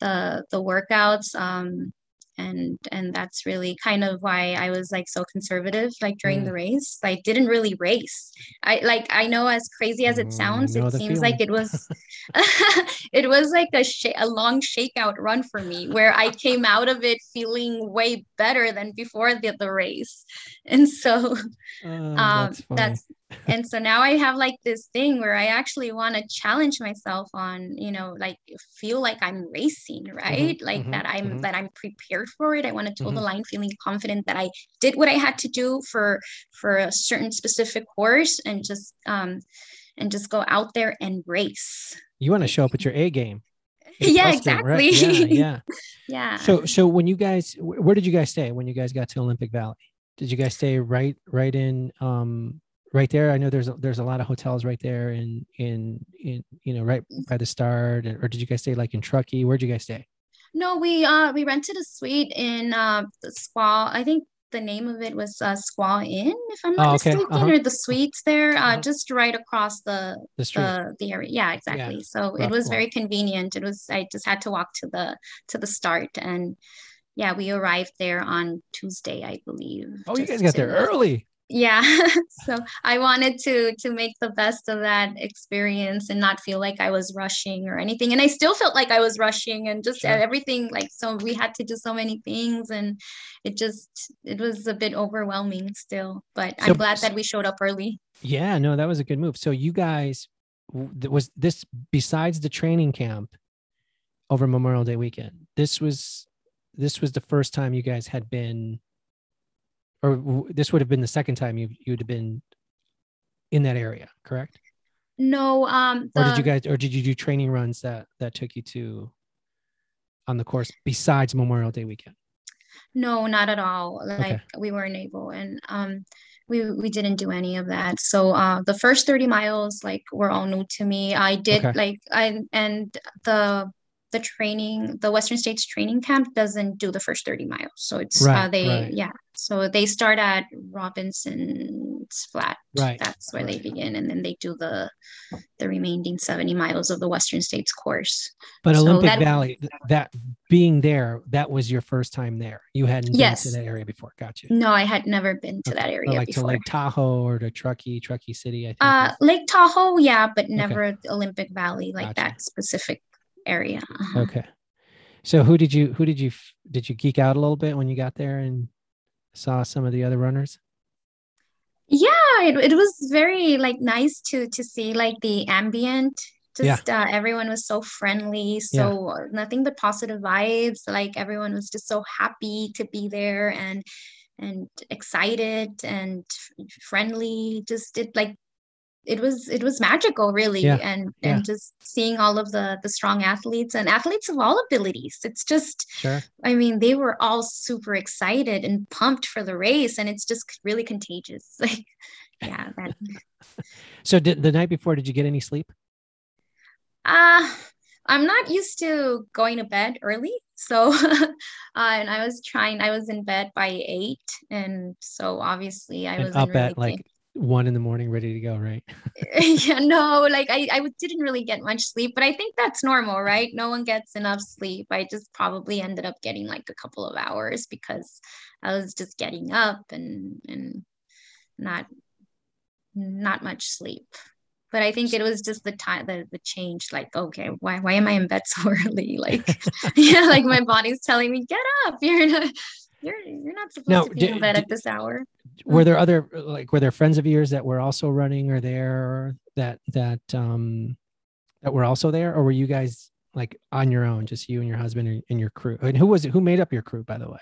the the workouts. Um, and and that's really kind of why I was like so conservative like during Mm. the race. I didn't really race. I like I know as crazy as Mm, it sounds, know it seems like it was [laughs] [laughs] it was like a sh- a long shakeout run for me where I came out of it feeling way better than before the, the race. And so Oh, [laughs] um that's that's and so now I have like this thing where I actually want to challenge myself on, you know, like feel like I'm racing, right? Mhm, like mhm, that I'm mhm. that I'm prepared for it. I want to toe the Mhm. line feeling confident that I did what I had to do for for a certain specific course and just um and just go out there and race. You want to show up at your A game. [laughs] Yeah, game, right? Yeah, exactly. [laughs] yeah. yeah. So, so when you guys, where did you guys stay when you guys got to Olympic Valley? Did you guys stay right, right in, um, right there? I know there's a, there's a lot of hotels right there in in in you know right by the start, or did you guys stay like in Truckee? Where'd you guys stay? No, we uh we rented a suite in uh the Squaw. I think the name of it was uh Squaw Inn, if I'm not Oh, okay. mistaken, Uh-huh. or the suites there, uh Uh-huh. just right across the The the the area. Yeah, exactly. So it was very convenient. It was I just had to walk to the to the start and yeah, we arrived there on Tuesday, I believe. oh, you guys got there early. Yeah [laughs] so i wanted to to make the best of that experience and not feel like i was rushing or anything and i still felt like i was rushing and just Sure. everything like so we had to do so many things and it just it was a bit overwhelming still but So- i'm glad that we showed up early Yeah, no, that was a good move. So you guys, was this besides the training camp over Memorial Day weekend? This was this was the first time you guys had been, or w- this would have been the second time you you'd have been in that area, correct? no um Or did you guys, or did you do training runs that that took you to on the course besides Memorial Day weekend? No, not at all. Like we weren't able and um we we didn't do any of that. So uh the first 30 miles like were all new to me. I did Okay. like I and the the training, the Western States training camp doesn't do the first 30 miles. So it's uh they right. yeah. So they start at Robinson's Flat. Right, That's where they begin and then they do the the remaining 70 miles of the Western States course. But So Olympic that- Valley, that being there, that was your first time there. You hadn't been to that area before. Gotcha. No, I had never been to Okay. that Or area like before. to Lake Tahoe or to Truckee, Truckee City. I think. Uh, Lake Tahoe, yeah, but never Olympic Valley, like Gotcha. that specific area. Uh-huh. okay. So who did you who did you did you geek out a little bit when you got there and saw some of the other runners? Yeah, it, it was very like nice to to see like the ambient. Yeah. Just uh, everyone was so friendly, so uh, nothing but positive vibes. Like everyone was just so happy to be there and and excited and friendly. Just it like it was it was magical really Yeah, and yeah. and just seeing all of the the strong athletes and athletes of all abilities it's just Sure. I mean, they were all super excited and pumped for the race, and it's just really contagious. [laughs] Like, yeah, that. [laughs] So did the night before? Did you get any sleep? Uh, I'm not used to going to bed early, so, [laughs] uh, and I was trying. I was in bed by eight, and so obviously I And was up at like one in the morning, ready to go, right? [laughs] [laughs] yeah, no, like I, I didn't really get much sleep, but I think that's normal, right? No one gets enough sleep. I just probably ended up getting like a couple of hours because I was just getting up and and not not much sleep. But I think it was just the time, the the change. Like, okay, why why am I in bed so [laughs] early? Like, yeah, like my body's telling me, get up. You're not, you're you're not supposed Now, to be did- in bed did- at this hour. Were there other like were there friends of yours that were also running or there that that um that were also there, or were you guys like on your own, just you and your husband and, and your crew? And who was it? Who made up your crew, by the way?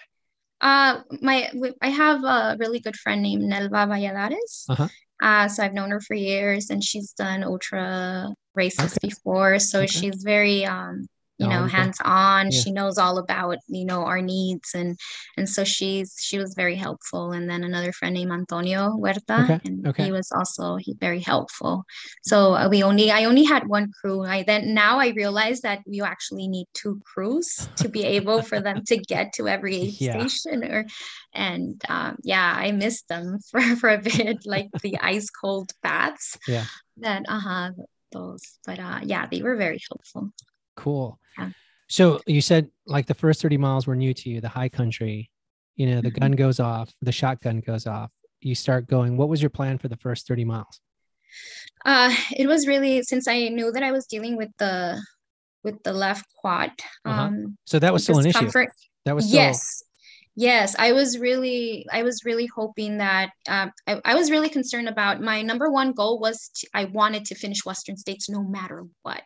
Uh, my I have a really good friend named Nelva Valladares. Uh-huh. Uh, so I've known her for years, and she's done ultra races Okay. before. So Okay. she's very um, you know, hands on. Yeah. She knows all about you know our needs, and and so she's she was very helpful. And then another friend named Antonio Huerta, Okay, and okay. he was also he very helpful. So uh, we only I only had one crew. I then now I realize that you actually need two crews to be able for them to get to every aid [laughs] Yeah. station or and um, yeah I missed them [laughs] for for a bit like the ice cold baths Yeah. that uh-huh those but uh yeah they were very helpful Cool. Yeah. So you said like the first 30 miles were new to you, the high country, you know, the Mhm. gun goes off, the shotgun goes off. You start going, what was your plan for the first 30 miles? uh it was really since I knew that I was dealing with the with the left quad Uh-huh. um So that was still an issue. That was still yes Yes, I was really, I was really hoping that um, I, I was really concerned about my number one goal was to, I wanted to finish Western States no matter what,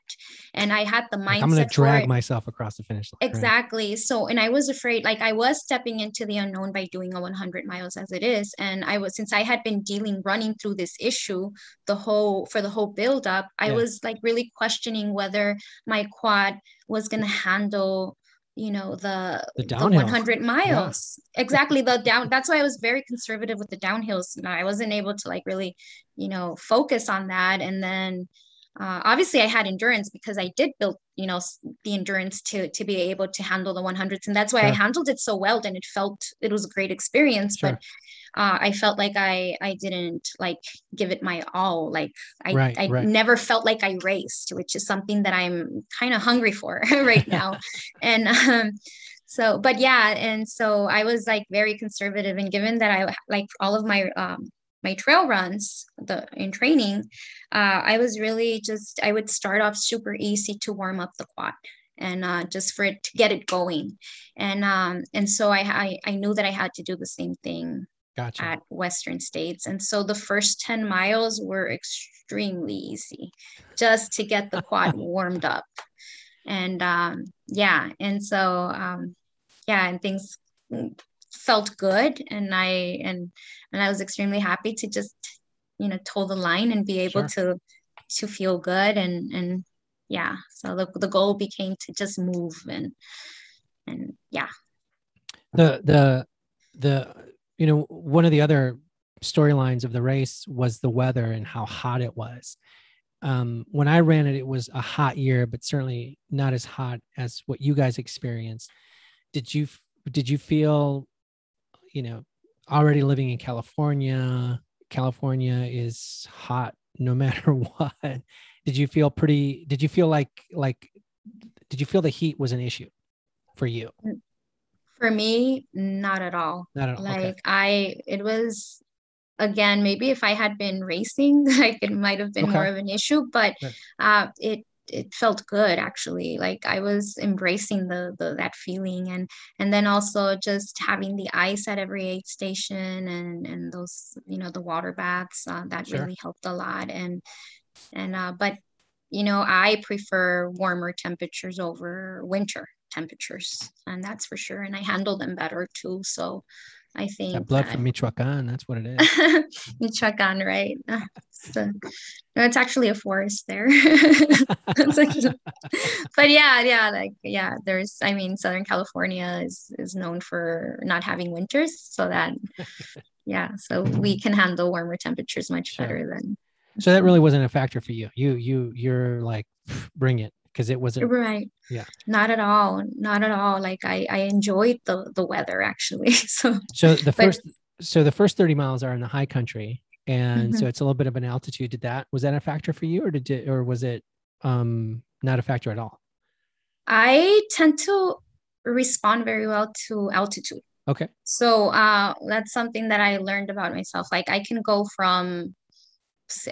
and I had the mindset. Like I'm going to drag myself across the finish line. Exactly. Right? So, and I was afraid, like I was stepping into the unknown by doing a 100 miles as it is, and I was since I had been dealing, running through this issue the whole for the whole build up, I yeah. was like really questioning whether my quad was going to handle you know the the, the 100 miles yeah. exactly the down that's why i was very conservative with the downhills know i wasn't able to like really you know focus on that and then uh, obviously i had endurance because i did build you know the endurance to to be able to handle the 100s and that's why sure. i handled it so well and it felt it was a great experience sure. but uh, I felt like I I didn't like give it my all. Like I right, I right. never felt like I raced, which is something that I'm kind of hungry for [laughs] right [laughs] now. and um, so, but yeah, and so I was like very conservative, and given that I like all of my um, my trail runs the in training, uh, I was really just I would start off super easy to warm up the quad and uh, just for it to get it going and um, and so I, I i knew that i had to do the same thing gotcha. at Western States. And so the first 10 miles were extremely easy just to get the quad [laughs] warmed up. And um, yeah, and so um, yeah, and things felt good and I and and I was extremely happy to just you know toe the line and be able sure. to to feel good and and yeah so the, the goal became to just move and and yeah the the the you know, one of the other storylines of the race was the weather and how hot it was. Um, when I ran it, it was a hot year, but certainly not as hot as what you guys experienced. Did you did you feel, you know, already living in California? California is hot no [laughs] matter what. Did you feel pretty? Did you feel like like? Did you feel the heat was an issue for you? For me, not at all. Not at all. Like okay. I, it was again maybe if I had been racing, [laughs] like it might have been okay. more of an issue, but uh, it it felt good actually like i was embracing the, the that feeling and and then also just having the ice at every aid station and and those you know the water baths uh, that sure. really helped a lot and and uh but you know i prefer warmer temperatures over winter temperatures, and that's for sure. And I handle them better too. So I think that blood that, from Michoacan, that's what it is. [laughs] Michoacan, right? Ah, it's a, no, it's actually a forest there. [laughs] actually, [laughs] but yeah, yeah, like yeah, there's. I mean, Southern California is is known for not having winters, so that yeah, so we can handle warmer temperatures much sure. better than. So that really wasn't a factor for you. You you you're like, bring it because it wasn't right. Yeah. Not at all not at all like i i enjoyed the the weather actually [laughs] so so the first so the first 30 miles are in the high country and mm-hmm. so it's a little bit of an altitude. Did that was that a factor for you or did it or was it um not a factor at all? I tend to respond very well to altitude. Okay. So uh that's something that i learned about myself like i can go from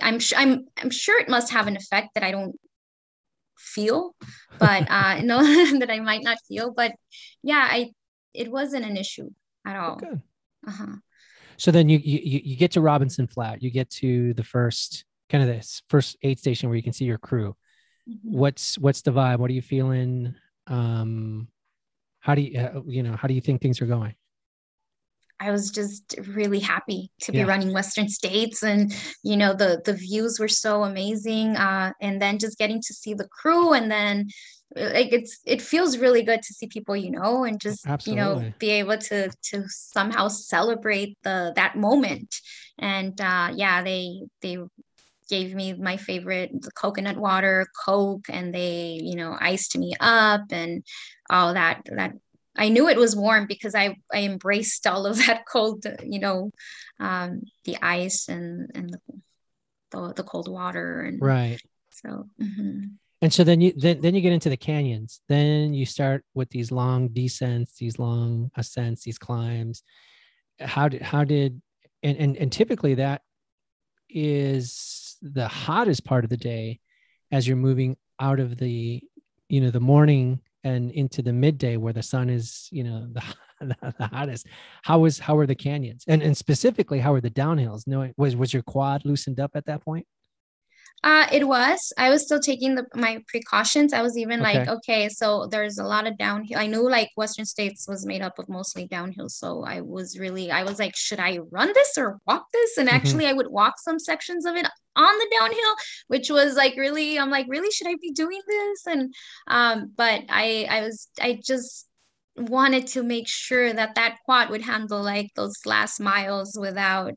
I'm I'm I'm sure it must have an effect that I don't feel, but uh, [laughs] no, [laughs] that I might not feel. But yeah, I it wasn't an issue at all. Good. Uh-huh. So then you, you you get to Robinson Flat. You get to the first kind of this first aid station where you can see your crew. Mm-hmm. What's what's the vibe? What are you feeling? Um, how do you uh, you know how do you think things are going? I was just really happy to be yeah. running Western States, and you know the the views were so amazing. Uh, and then just getting to see the crew, and then like it's it feels really good to see people you know, and just Absolutely. you know be able to to somehow celebrate the that moment. And uh, yeah, they they gave me my favorite the coconut water coke and they you know iced me up and all that that I knew it was warm because I, I embraced all of [laughs] that cold, you know, um, the ice and, and the, the, the cold water. And right. So, mm-hmm. and so then you, then, then you get into the canyons, then you start with these long descents, these long ascents, these climbs. How did, how did, and, and, and typically that is the hottest part of the day as you're moving out of the, you know, the morning and into the midday where the sun is, you know, [laughs] the the hottest. How was how were the canyons? And and specifically, how were the downhills? No, was was your quad loosened up at that point? Uh, it was. I was still taking the my precautions. I was even okay. like, okay, so there's a lot of downhill. I knew like Western States was made up of mostly downhill, so I was really, I was like, should I run this or walk this? And mm-hmm. actually, mm-hmm. I would walk some sections of it on the downhill, which was like really, I'm like, really, should I be doing this? And um, but I, I was, I just wanted to make sure that that quad would handle like those last miles without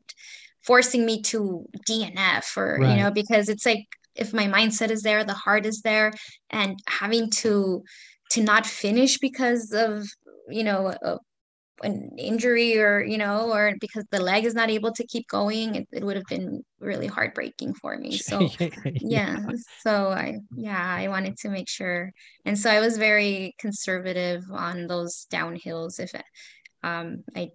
forcing me to DNF or, right. you know, because it's like if my mindset is there, the heart is there, and having to to not finish because of you know a, an injury or you know or because the leg is not able to keep going it, it would have been really heartbreaking for me. [laughs] So yeah so i yeah i wanted to make sure. And so i was very conservative on those downhills. If um i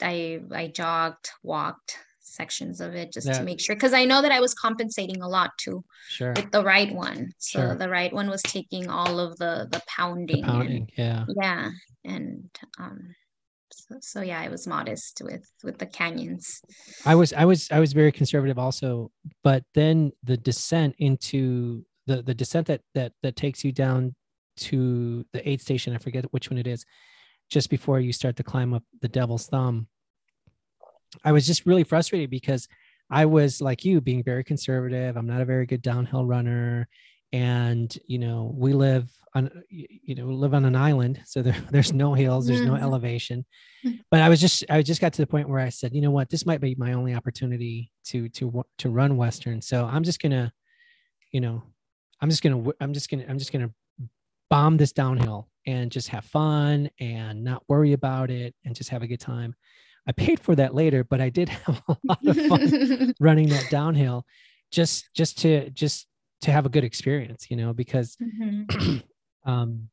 i i jogged walked sections of it just yeah. to make sure because I know that I was compensating a lot too sure. with the right one. So sure. the right one was taking all of the the pounding. The pounding, and, yeah. Yeah. And um so, so yeah, I was modest with with the canyons. I was I was I was very conservative also, but then the descent into the the descent that that that takes you down to the aid station, I forget which one it is, just before you start to climb up the devil's thumb I was just really frustrated because I was like you, being very conservative. I'm not a very good downhill runner. And, you know, we live on, you know, live on an island. So there, [laughs] there's no hills, there's no mm-hmm. elevation. Mm. But I was just, I just got to the point where I said, you know what, this might be my only opportunity to, to, to run Western. So I'm just going to, you know, I'm just going to, I'm just going to, I'm just going to bomb this downhill and just have fun and not worry about it and just have a good time. I paid for that later, but I did [laughs] have a lot of fun [laughs] running that downhill just just to just to have a good experience, you know, because mm-hmm. [clears throat] um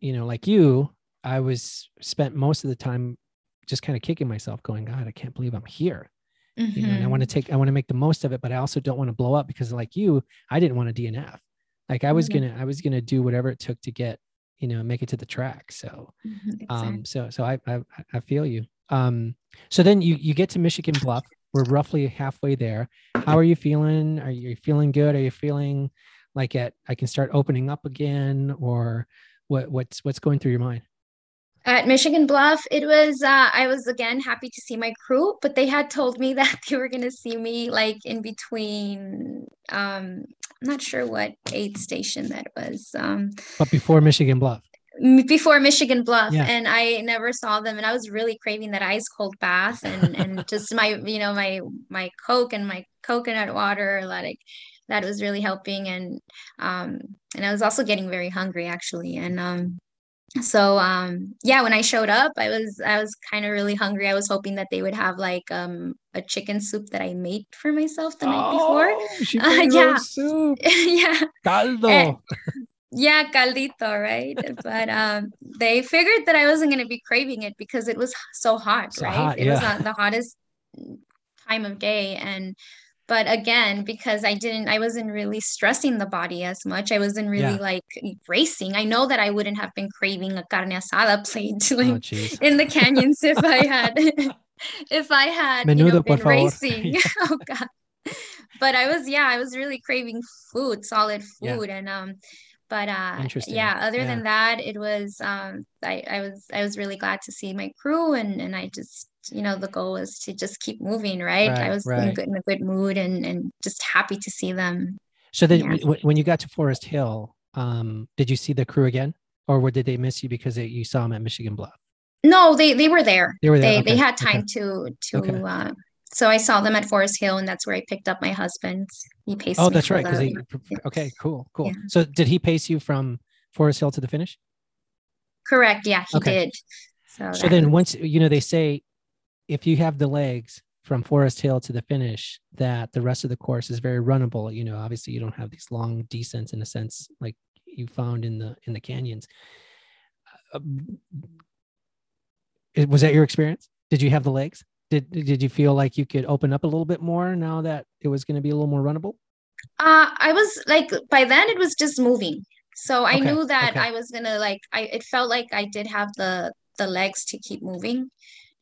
you know, like you, I was spent most of the time just kind of kicking myself going, God, I can't believe I'm here. Mm-hmm. You know, and I want to mm-hmm. take I want to make the most of it, but I also don't want to blow up because like you, I didn't want to DNF. Like I was mm-hmm. gonna I was gonna do whatever it took to get you know make it to the track so mm-hmm, exactly. um so so I, I i feel you um, so then you you get to Michigan Bluff. We're roughly halfway there. How are you feeling? Are you feeling good? Are you feeling like at I can start opening up again, or what what's what's going through your mind? At Michigan Bluff, it was uh, I was again happy to see my crew, but they had told me [laughs] that they were gonna see me like in between. Um, I'm not sure what aid station that was. Um, but before Michigan Bluff before Michigan Bluff, yeah. and I never saw them, and I was really craving that ice cold bath, and and [laughs] just my you know my my Coke and my coconut water, like that was really helping, and um and I was also getting very hungry actually, and um so um yeah when i showed up i was i was kind of really hungry. I was hoping that they would have like um a chicken soup that i made for myself the night oh, before uh, [laughs] yeah soup. [laughs] yeah. Caldo. And, yeah caldito right? But um they figured that i wasn't going to be craving it because it was so hot so right? hot, it yeah. was not the hottest time of day and but again because i didn't i wasn't really stressing the body as much. I wasn't really yeah. like racing. I know that i wouldn't have been craving a carne asada plate [laughs] like oh, in the canyons if i [laughs] had [laughs] if i had Menudo, you know, been racing. Oh god. But i was yeah i was really craving food solid food yeah. and um but uh yeah other yeah. than that it was um I, I was i was really glad to see my crew and and i just you know the goal was to just keep moving right, right i was right. in, good, in a good mood and and just happy to see them so then yeah. w- when you got to forest hill um did you see the crew again or did they miss you because they, you saw them at michigan bluff no they they were there they were there they, okay. they had time okay. to to okay. uh so I saw them at Forest Hill, and that's where I picked up my husband. He paced. Oh, that's right. Because he. Okay, cool, cool. Yeah. So did he pace you from Forest Hill to the finish? Correct. Yeah, he okay. did. So, so then, once you know, they say if you have the legs from Forest Hill to the finish, that the rest of the course is very runnable. You know, obviously, you don't have these long descents in a sense like you found in the in the canyons. Uh, was that your experience? Did you have the legs? Did did you feel like you could open up a little bit more now that it was going to be a little more runnable uh i was like by then it was just moving so i okay. knew that okay. i was gonna like i it felt like i did have the the legs to keep moving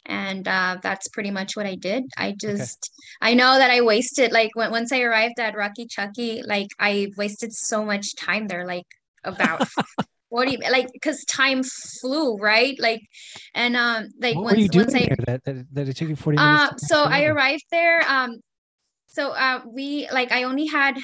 and uh, that's pretty much what I did. I just okay. I know that I wasted like when, once I arrived at Rucky Chucky, like I wasted so much time there, like about [laughs] what do you like? Because time flew, right? Like, and um, like what once, you doing once I, that, that, that it took you forty minutes? Uh, so I arrived there. Um, so uh, we like I only had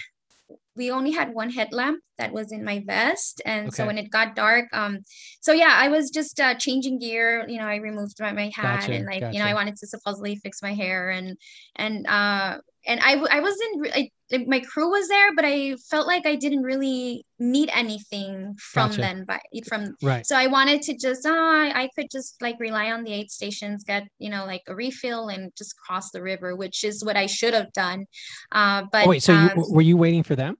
we only had one headlamp that was in my vest and okay. so when it got dark um so yeah i was just uh, changing gear you know i removed my, my hat gotcha, and like gotcha. you know i wanted to supposedly fix my hair and and uh and I, I wasn't I, like my crew was there but i felt like i didn't really need anything from gotcha. them but from right so i wanted to just uh, i could just like rely on the aid stations get you know like a refill and just cross the river which is what i should have done uh but oh, wait so you, were you waiting for them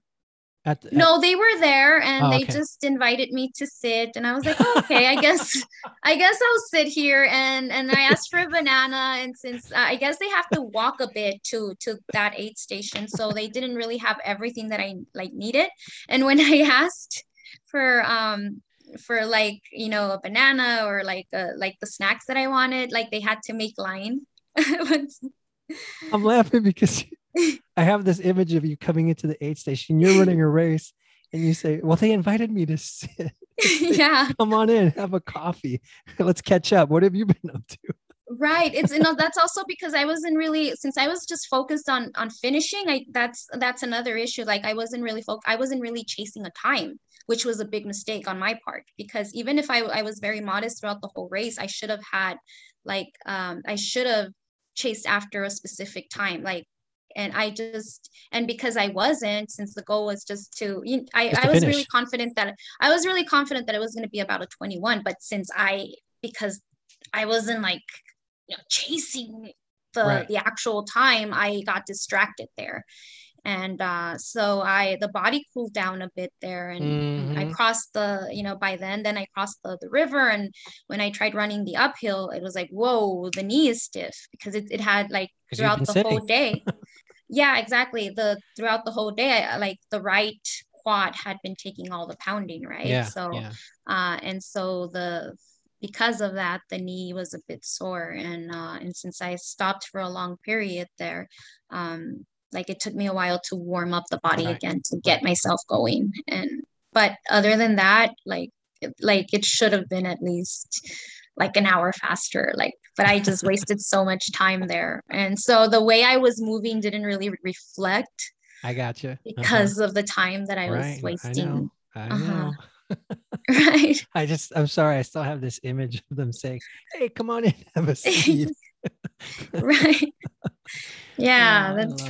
at, at... No, they were there and oh, they okay. just invited me to sit and I was like, oh, okay, I guess [laughs] I guess I'll sit here. And and I asked for a banana and since uh, I guess they have to walk a bit to to that aid station so they didn't really have everything that I like needed. And when I [laughs] asked for um for like you know a banana or like uh, like the snacks that I wanted like they had to make line. [laughs] I'm laughing because I have this image of you coming into the aid station. You're running a race, and you say, "Well, they invited me to sit. [laughs] [laughs] yeah, come on in, have a coffee. [laughs] Let's catch up. What have you been up to?" right it's you know that's also because i wasn't really since i was just focused on on finishing i that's that's another issue like i wasn't really focused i wasn't really chasing a time which was a big mistake on my part because even if i i was very modest throughout the whole race i should have had like um i should have chased after a specific time like and i just and because i wasn't since the goal was just to you know, i, just I was finish. really confident that i was really confident that it was going to be about a 21 but since i because i wasn't like you know chasing the right. the actual time i got distracted there and uh, so i the body cooled down a bit there and, mm-hmm. i crossed the you know by then then i crossed the, the river and when i tried running the uphill it was like whoa the knee is stiff because it, it had like throughout the sitting. whole day [laughs] yeah exactly the throughout the whole day I, like the right quad had been taking all the pounding right yeah, so yeah. uh and so the because of that the knee was a bit sore and uh and since i stopped for a long period there um like it took me a while to warm up the body right. again to get myself going and but other than that like like it should have been at least like an hour faster like but i just wasted so much time there. And so the way i was moving didn't really reflect i got you uh-huh. because of the time that i right. was wasting. i know, I uh-huh. [laughs] [laughs] right. I just i'm sorry i still have this image of them saying hey come on in have a seat. [laughs] Right. Yeah that's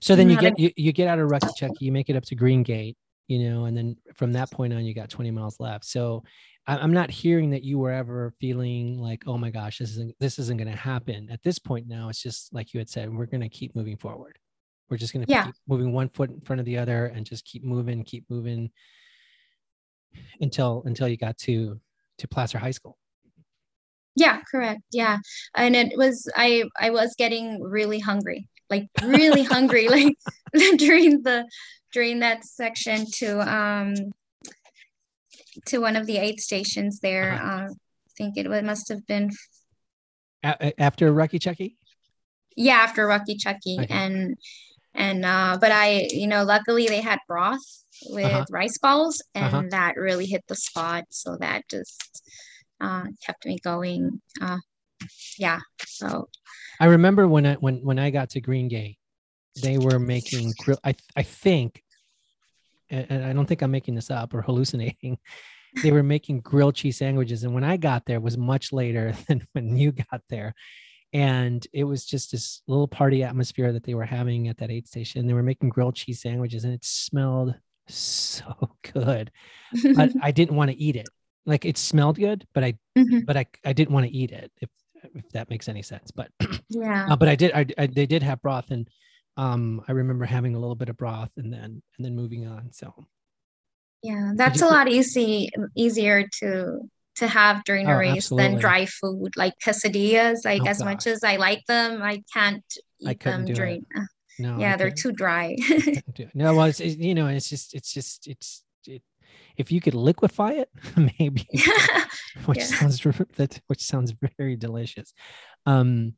so then you get you, you get out of Rucky Chucky, you make it up to Green Gate, you know, and then from that point on, you got 20 miles left. So I'm not hearing that you were ever feeling like, oh my gosh, this isn't this isn't going to happen. At this point now, it's just like you had said, we're going to keep moving forward. We're just going to yeah. keep moving one foot in front of the other and just keep moving, keep moving until until you got to to Placer High School. Yeah, correct. Yeah, and it was I I was getting really hungry, like really hungry, [laughs] like [laughs] during the during that section to um to one of the aid stations there. Uh-huh. Uh, I think it must have been a- after Rucky Chucky. Yeah, after Rucky Chucky, okay. and and uh, but I, you know, luckily they had broth with uh-huh. rice balls, and uh-huh. that really hit the spot. So that just uh, kept me going. Uh, yeah. So I remember when I when when I got to Green Gate, they were making grill. I I think and I don't think I'm making this up or hallucinating. [laughs] They were making grilled cheese sandwiches. And when I got there, was much later [laughs] than when you got there. And it was just this little party atmosphere that they were having at that aid station. They were making grilled cheese sandwiches and it smelled so [laughs] good. but I didn't want to eat it. Like it smelled good, but I mm-hmm. but I, I didn't want to eat it if if that makes any sense. But [clears throat] yeah, uh, but I did I, I they did have broth and um, I remember having a little bit of broth and then and then moving on. So yeah, that's a lot easy easier to to have during a oh, race absolutely. than dry food like quesadillas. Like oh, as much as I like them, I can't eat I them during. It. No, yeah, they're too dry. [laughs] no, well, it's, it's, you know, it's just, it's just, it's, it, if you could liquefy it, [laughs] maybe. [laughs] which Yeah. sounds that which sounds very delicious. Um,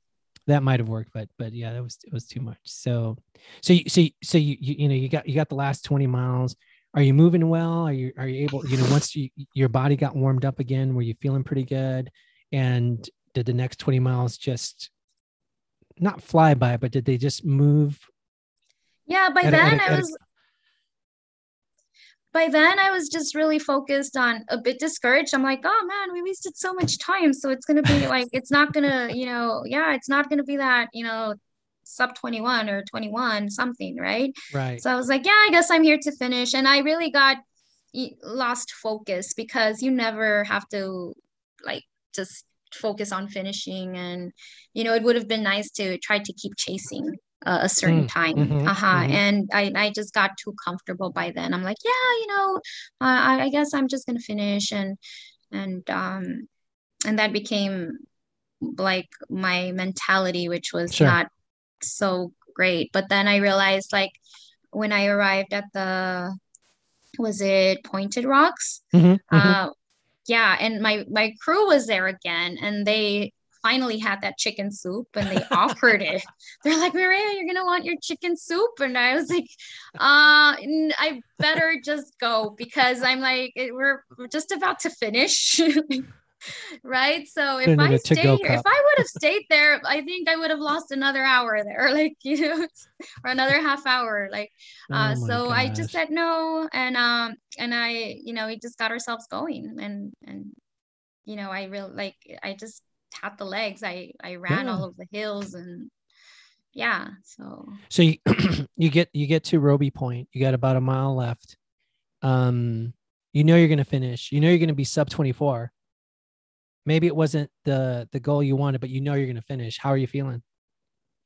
that might have worked, but but yeah, that was it was too much. So so you so you, so you you, you know you got you got the last twenty miles. Are you moving well? Are you are you able? You know, once you, your body got warmed up again, were you feeling pretty good? And did the next twenty miles just not fly by, but did they just move? Yeah, by At then I at a- was by then I was just really focused on a bit discouraged. I'm like, oh man, we wasted so much time. So it's gonna be [laughs] like it's not gonna, you know, yeah, it's not gonna be that, you know, sub 21 or 21 something, right? Right. So I was like, yeah, I guess I'm here to finish. And I really got lost focus because you never have to like just focus on finishing. And, you know, it would have been nice to try to keep chasing uh, a certain Mm, time. mhm, uh-huh. mhm. And I, I just got too comfortable by then. I'm like, yeah, you know, uh, I, guess I'm just going to finish. And, and, um, and that became like my mentality, which was Sure. not so great. But then I realized like when I arrived at the was it Pointed Rocks? Mhm, mhm. Uh yeah, and my my crew was there again and they finally had that chicken soup and they offered it. [laughs] They're like, Maria, you're gonna want your chicken soup. And I was like, uh I better just go because I'm like we're we're just about to finish. [laughs] right so if I it in i a stay here if i would have stayed there i think i would have lost another hour there [laughs] like you know or another half hour like uh Oh so i just said no and um and i you know we just got ourselves going and and you know i real like i just had the legs i i ran Yeah. all of the hills and yeah so So you, [clears throat] you get you get to Robie Point. You got about a mile left. Um, you know you're going to finish. You know you're going to be sub 24. Maybe it wasn't the the goal you wanted, but you know you're going to finish. How are you feeling?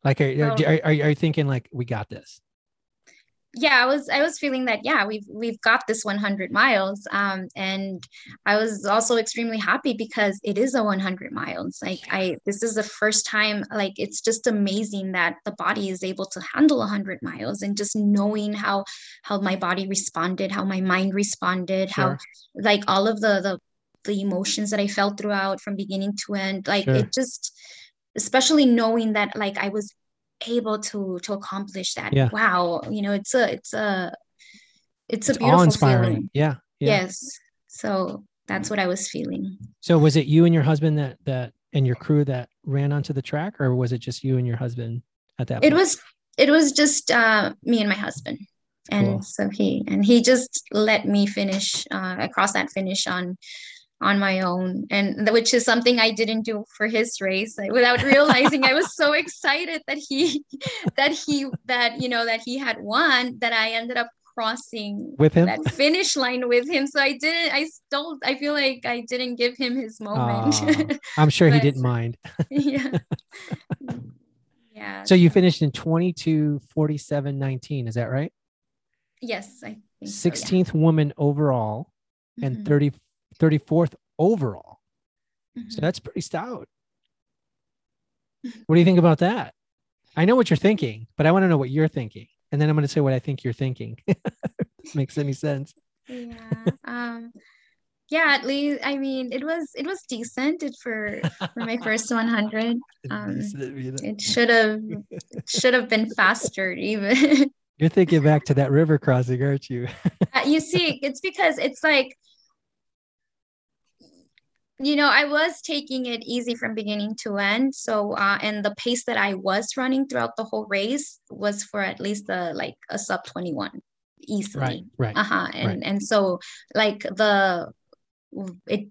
Like, are, are, So- are, are you thinking like we got this? Yeah i was i was feeling that yeah we've we've got this 100 miles um and i was also extremely happy because it is a 100 miles. Like i this is the first time like it's just amazing that the body is able to handle 100 miles and just knowing how how my body responded how my mind responded how like all of the the the emotions that i felt throughout from beginning to end like Sure. it just especially knowing that like i was able to to accomplish that Yeah. wow you know it's a it's a it's a beautiful awe-inspiring. feeling Yeah. Yeah. yes so that's what i was feeling So was it you and your husband that that and your crew that ran onto the track, or was it just you and your husband at that? it point? was it was just uh me and my husband and Cool. so he and he just let me finish uh across that finish on on my own and which is something i didn't do for his race I- without realizing i was so [laughs] excited that he [laughs] that he that you know that he had won that i ended up crossing with him. that finish line with him so i didn't i still i feel like i didn't give him his moment Aw, [laughs] I'm sure he didn't mind. yeah yeah So you finished in 22, 47, 19. Is that right? yes i think so, yeah. 16th woman overall and Mhm, 30, 34th overall. So mhm. that's pretty stout. What do you think about that? I know what you're thinking, but I want to know what you're thinking. And then I'm going to say what I think you're thinking. [laughs] Makes any sense? yeah um yeah at least i mean it was it was decent it for for my first [laughs] 100 Um, it should have should have been faster even [laughs] You're thinking back to that river crossing, aren't you? Uh, you see it's because it's like you know i was taking it easy from beginning to end so uh and the pace that i was running throughout the whole race was for at least the like a sub 21 easily right, right. uh-huh and Right. and so like the it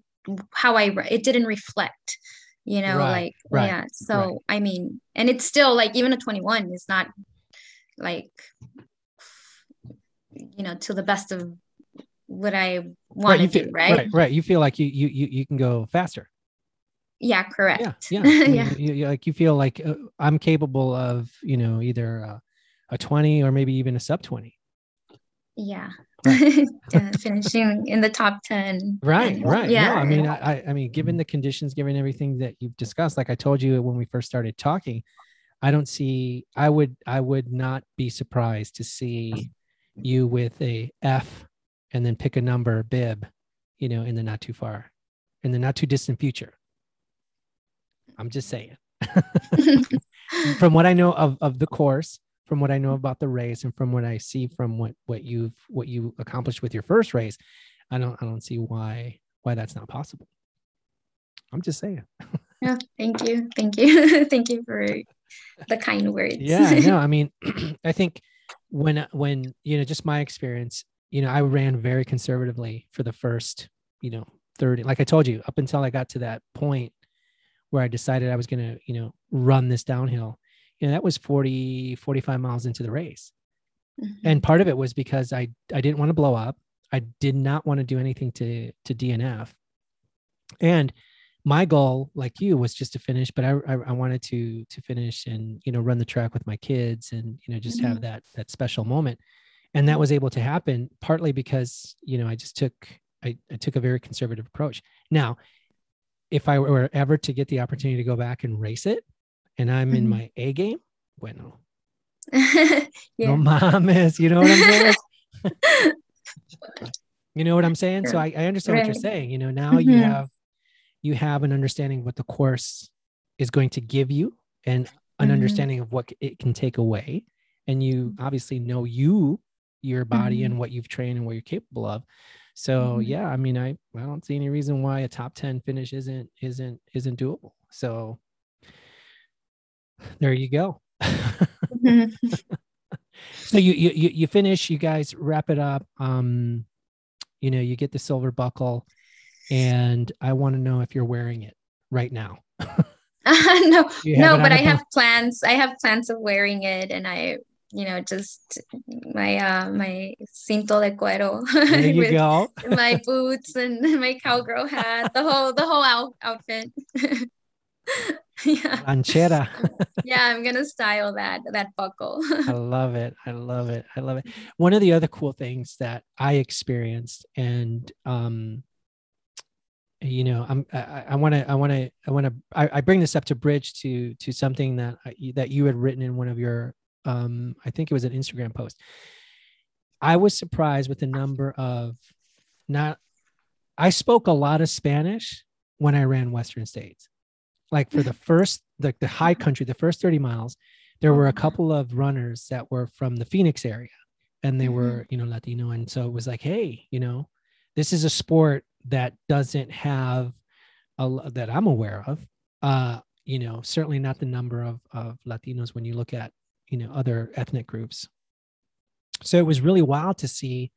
how i it didn't reflect you know Right, like right, yeah so i mean and it's still like even a 21 is not like you know to the best of what i want right, to feel, do right? right, right. You feel like you you you, you can go faster. yeah correct Yeah, yeah. I mean, yeah You, you- like you feel like uh, I'm capable of, you know, either uh, a 20 or maybe even a sub 20. yeah Right. [laughs] Yeah, finishing in the top 10 Right, right. yeah No, I mean, I- I mean, given the conditions, given everything that you've discussed, like I told you when we first started talking, I don't see. I would, I would not be surprised to see you with a F, and then pick a number bib, you know, in the not too far. in the not too distant future. I'm just saying. [laughs] [laughs] from what I know of, of the course, from what I know about the race, and from what I see from what what you've what you accomplished with your first race, I don't I don't see why why that's not possible. I'm just saying. [laughs] yeah, thank you, thank you, thank you for the kind words. yeah, no, I mean, [clears throat] I think when when you know just my experience, you know, I ran very conservatively for the first you know 30 like i told you up until i got to that point where i decided i was going to you know run this downhill you know that was 40 45 miles into the race mm-hmm. and part of it was because i i didn't want to blow up i did not want to do anything to to dnf and my goal like you was just to finish but I, I, I wanted to to finish and you know run the track with my kids and you know just mm-hmm. have that that special moment and that was able to happen partly because you know i just took I, I took a very conservative approach. Now, if I were ever to get the opportunity to go back and race it, and I'm mm-hmm. in my A game, bueno. [laughs] yeah. No mames, you know what I'm saying? [laughs] you know what I'm saying? Sure. So I, I understand right. what you're saying. You know, now mm-hmm. you have you have an understanding of what the course is going to give you and an mm-hmm. understanding of what it can take away. And you obviously know you, your body, mm-hmm. and what you've trained and what you're capable of. So mm-hmm. yeah, I mean, I I don't see any reason why a top 10 finish isn't isn't isn't doable. So there you go. mm-hmm. [laughs] so you, you you finish, you guys wrap it up. Um, you know, you get the silver buckle, and I want to know if you're wearing it right now. uh, [laughs] [laughs] no, no, but I have plans. I have plans of wearing it, and I you know, just my uh my cinto de cuero there [laughs] you go. my [laughs] boots and [laughs] my cowgirl hat, the whole the whole out- outfit. yeah. Ranchera. yeah, I'm gonna style that that buckle. I love it. I love it. I love it. One of the other cool things that I experienced, and um, you know, I'm I want to I want to I want to I, I bring this up to bridge to to something that I, that you had written in one of your um, I think it was an Instagram post. I was surprised with the number of not, I spoke a lot of Spanish when I ran Western States. Like for the [laughs] first, like the high country, the first 30 miles, there were a couple of runners that were from the Phoenix area and they were, mm-hmm. you know, Latino. And so it was like, hey, you know, this is a sport that doesn't have a, that I'm aware of. Uh, you know, certainly not the number of, of Latinos when you look at you know other ethnic groups. So it was really wild to see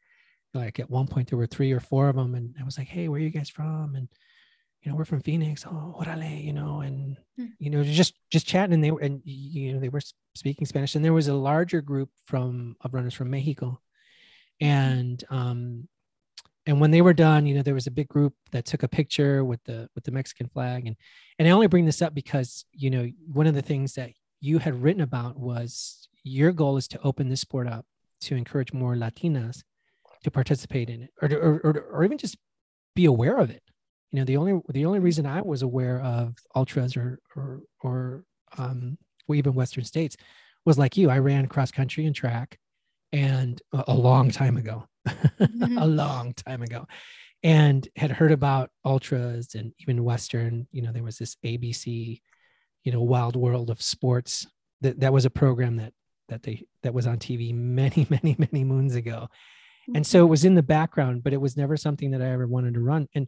like at one point there were three or four of them and i was like hey where are you guys from? And you know we're from phoenix. Oh orale you know and hmm. you know just just chatting and they were and you know they were speaking spanish. And there was a larger group from of runners from mexico. And um and when they were done you know there was a big group that took a picture with the with the mexican flag. And and i only bring this up because you know one of the things that you had written about was your goal is to open this sport up to encourage more Latinas to participate in it or, or, or, or even just be aware of it. You know, the only the only reason I was aware of ultras or or or um, or even Western states was like you. I ran cross country and track, and a, a long time ago, [laughs] mm-hmm. a long time ago, and had heard about ultras and even Western. You know, there was this ABC you know wild world of sports. That that was a program that that they that was on tv many [laughs] many many moons ago. And so it was in the background but it was never something that i ever wanted to run. And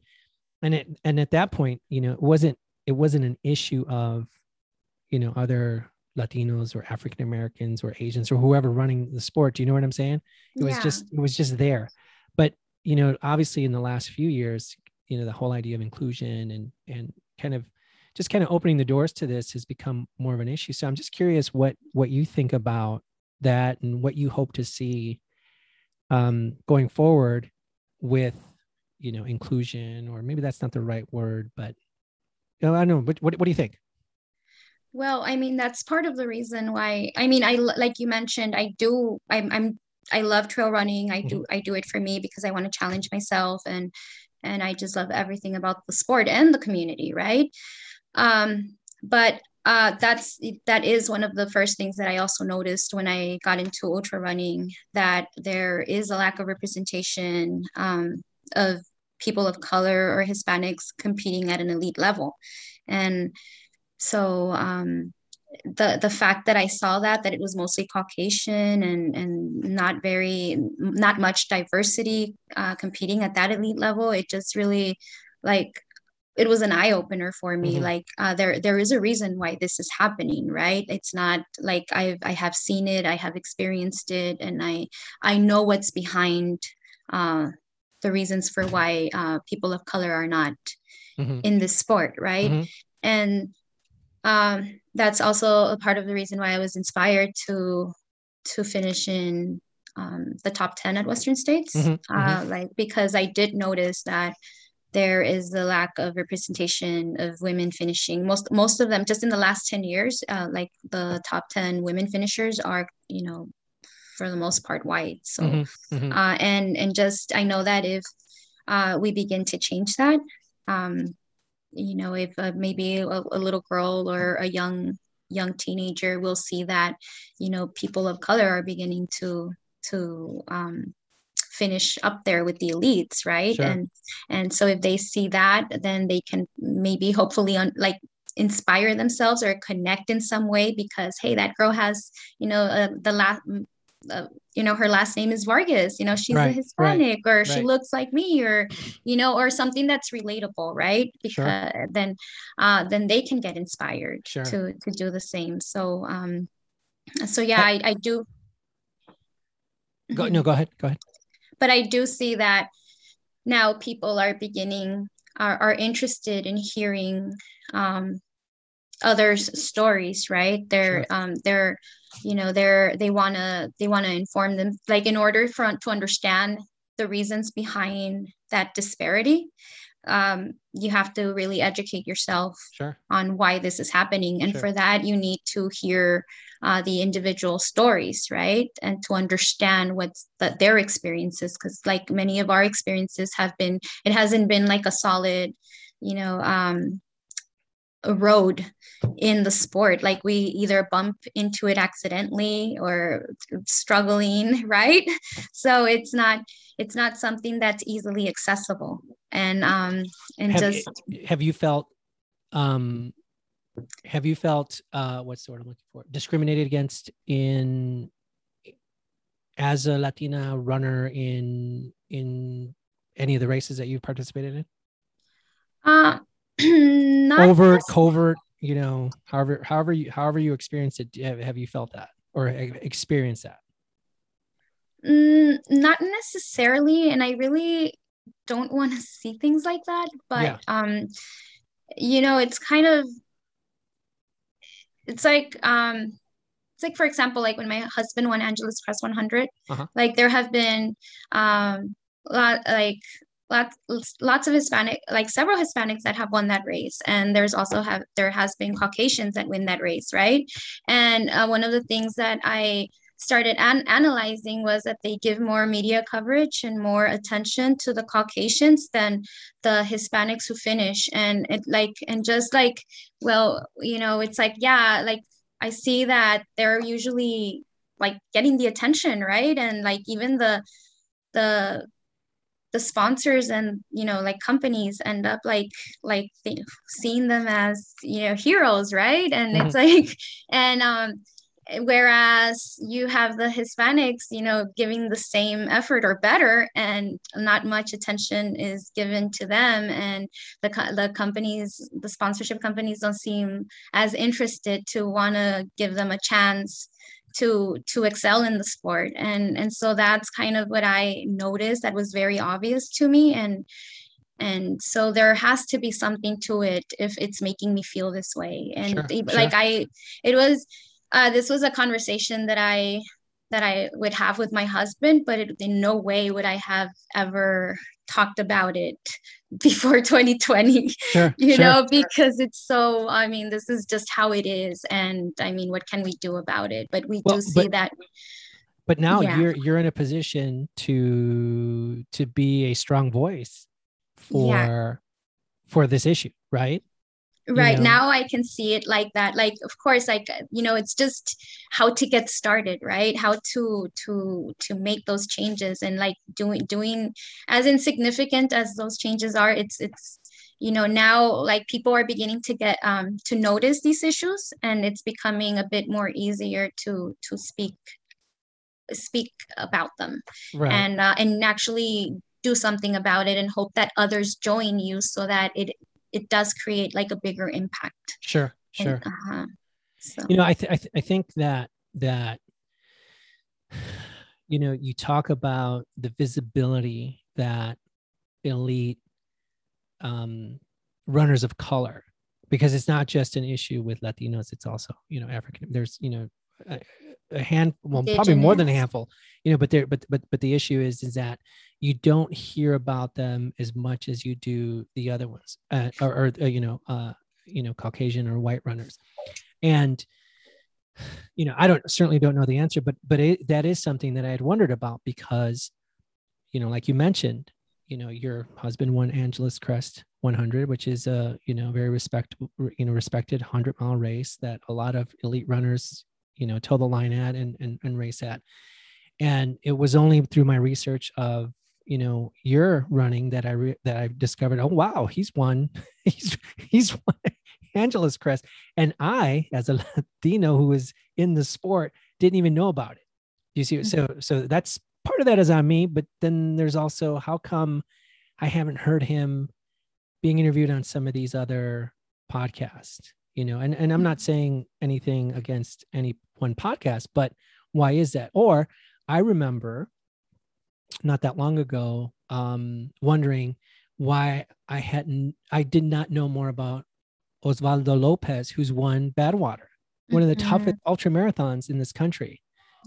and it and at that point you know it wasn't it wasn't an issue of you know other latinos or african americans or asians or whoever running the sport. Do you know what i'm saying? It was just it was just there. But you know obviously in the last few years you know the whole idea of inclusion and and kind of just kind of opening the doors to this has become more of an issue. So I'm just curious what what you think about that and what you hope to see um, going forward with you know inclusion or maybe that's not the right word, but you know, I don't know. What, what what do you think? Well, I mean that's part of the reason why. I mean, I like you mentioned, I do. I'm I'm I love trail running. I do mm-hmm. I do it for me because I want to challenge myself and and I just love everything about the sport and the community, right? Um, but uh, that's that is one of the first things that I also noticed when I got into ultra running that there is a lack of representation um, of people of color or Hispanics competing at an elite level. And so um, the the fact that I saw that that it was mostly Caucasian and and not very not much diversity uh, competing at that elite level, it just really like it was an eye opener for me. Mm-hmm. Like uh, there there is a reason why this is happening, right? It's not like I've I have seen it, I have experienced it, and I I know what's behind uh, the reasons for why uh, people of color are not mm-hmm. in this sport, right? Mm-hmm. And um, that's also a part of the reason why I was inspired to to finish in um, the top 10 at Western States. Mm-hmm, uh, mm-hmm. Like, because I did notice that there is the lack of representation of women finishing. Most, most of them, just in the last 10 years, uh, like the top 10 women finishers are, you know, for the most part white. So, mm-hmm, mm-hmm. uh, and, and just, I know that if uh, we begin to change that, um, you know if uh, maybe a, a, little girl or a young young teenager will see that you know people of color are beginning to to um, finish up there with the elites right sure. and and so if they see that then they can maybe hopefully on like inspire themselves or connect in some way because hey that girl has you know uh, the last uh, you know her last name is Vargas you know she's right, a Hispanic right, or right. she looks like me or you know or something that's relatable right because sure. then uh then they can get inspired sure. to to do the same so um so yeah I, I do go no go ahead go ahead but I do see that now people are beginning are, are interested in hearing um others stories right they're sure. um they're you know they're they want to they want to inform them like in order for to understand the reasons behind that disparity um, you have to really educate yourself sure. on why this is happening and sure. for that you need to hear uh, the individual stories right? And to understand what's the, their experiences because like many of our experiences have been it hasn't been like a solid you know um, road in the sport. Like we either bump into it accidentally or struggling [laughs] right? So it's not it's not something that's easily accessible. And um and have, just have you felt um have you felt uh what's the word i'm looking for discriminated against in as a latina runner in in any of the races that you've participated in uh [clears throat] overt, covert, you know, however, however you, however you experience it, have, have you felt that or experienced that? Mm, not necessarily. And I really don't want to see things like that, but, yeah. um, you know, it's kind of, it's like, um, it's like, for example, like when my husband won Angeles Crest 100, uh-huh. like there have been, um, lot, like lots lots of hispanic like several hispanics that have won that race and there's also have there has been caucasians that win that race right and uh, one of the things that i started an- analyzing was that they give more media coverage and more attention to the caucasians than the hispanics who finish. And it like and just like well you know it's like yeah like i see that they're usually like getting the attention right? And like even the the the sponsors and you know like companies end up like like seeing them as you know heroes right? And mm-hmm. it's like [laughs] and um whereas you have the hispanics you know giving the same effort or better and not much attention is given to them and the, the companies the sponsorship companies don't seem as interested to want to give them a chance to to excel in the sport and and so that's kind of what i noticed that was very obvious to me and and so there has to be something to it if it's making me feel this way and sure, like sure. i it was uh, this was a conversation that i that i would have with my husband but it, in no way would i have ever talked about it [laughs] before 2020 [laughs] sure, you sure. know because it's so i mean this is just how it is and i mean what can we do about it but we well, do see but, that but now yeah. you're you're in a position to to be a strong voice for yeah. for this issue right right know? now i can see it like that like of course like you know it's just how to get started right how to to to make those changes and like doing doing as insignificant as those changes are it's it's you know now like people are beginning to get um to notice these issues and it's becoming a bit more easier to to speak speak about them right and uh, and actually do something about it and hope that others join you so that it it does create like a bigger impact. sure sure And, uh-huh. So you know i th- I, th- I think that that you know you talk about the visibility that elite um runners of color because it's not just an issue with latinos it's also you know african there's you know a, a hand well probably more than a handful you know but there but but but the issue is is that you don't hear about them as much as you do the other ones uh, or, or uh, you know uh you know caucasian or white runners. And you know i don't certainly don't know the answer but but it, that is something that i had wondered about because you know like you mentioned you know your husband won angeles crest 100 which is a you know very respectable you know respected 100 mile race that a lot of elite runners you know toe the line at and and, and race at. And it was only through my research of you know your running that i re- that i discovered oh wow he's won. [laughs] He's he's won [laughs] angeles crest. And i as a latino who is in the sport didn't even know about it. You see hmm. so so that's part of that is on me but then there's also how come i haven't heard him being interviewed on some of these other podcasts you know and, and i'm not saying anything against any one podcast but why is that? Or i remember not that long ago um wondering why i hadn't i did not know more about oswaldo lopez who's won badwater one of the Mhm. toughest ultra marathons in this country.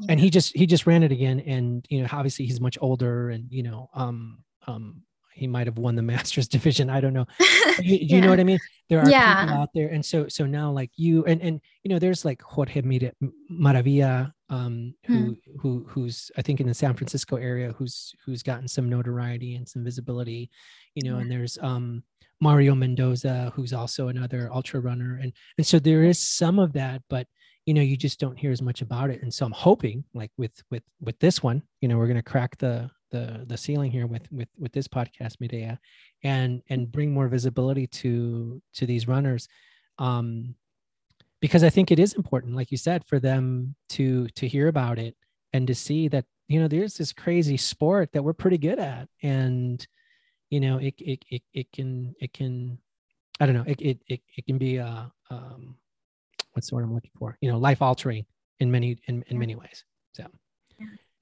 And he just he just ran it again. And you know obviously he's much older and you know um um he might have won the [laughs] masters division i don't know [laughs] you, you know what i mean there are Yeah. people out there and so so now like you and and you know there's like jorge maravilla um who who who's i think in the san francisco area who's who's gotten some notoriety and some visibility you know Yeah. and there's um mario mendoza who's also another ultra runner and and so there is some of that but you know you just don't hear as much about it and so i'm hoping like with with with this one you know we're going to crack the the the ceiling here with with with this podcast medea and and bring more visibility to to these runners um because i think it is important like you said for them to to hear about it and to see that you know there's this crazy sport that we're pretty good at and you know it it it, it can it can i don't know it it it, it can be uh um what's the word i'm looking for you know life altering in many in, in many ways so.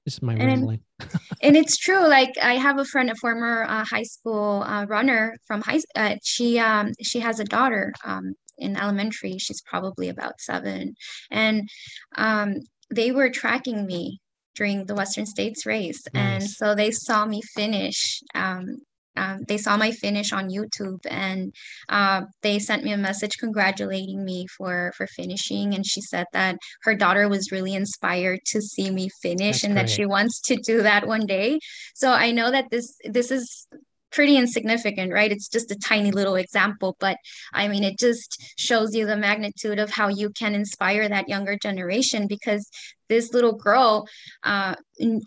This is my And- rambling [laughs] and it's true like i have a friend a former uh, high school uh, runner from high uh, she um she has a daughter um in elementary. She's probably about seven. And um they were tracking me during the western states race. And so they saw me finish um um, they saw my finish on YouTube and uh, they sent me a message congratulating me for for finishing. And she said that her daughter was really inspired to see me finish That's and that she wants to do that one day. So i know that this this is pretty insignificant right it's just a tiny little example but i mean it just shows you the magnitude of how you can inspire that younger generation because this little girl uh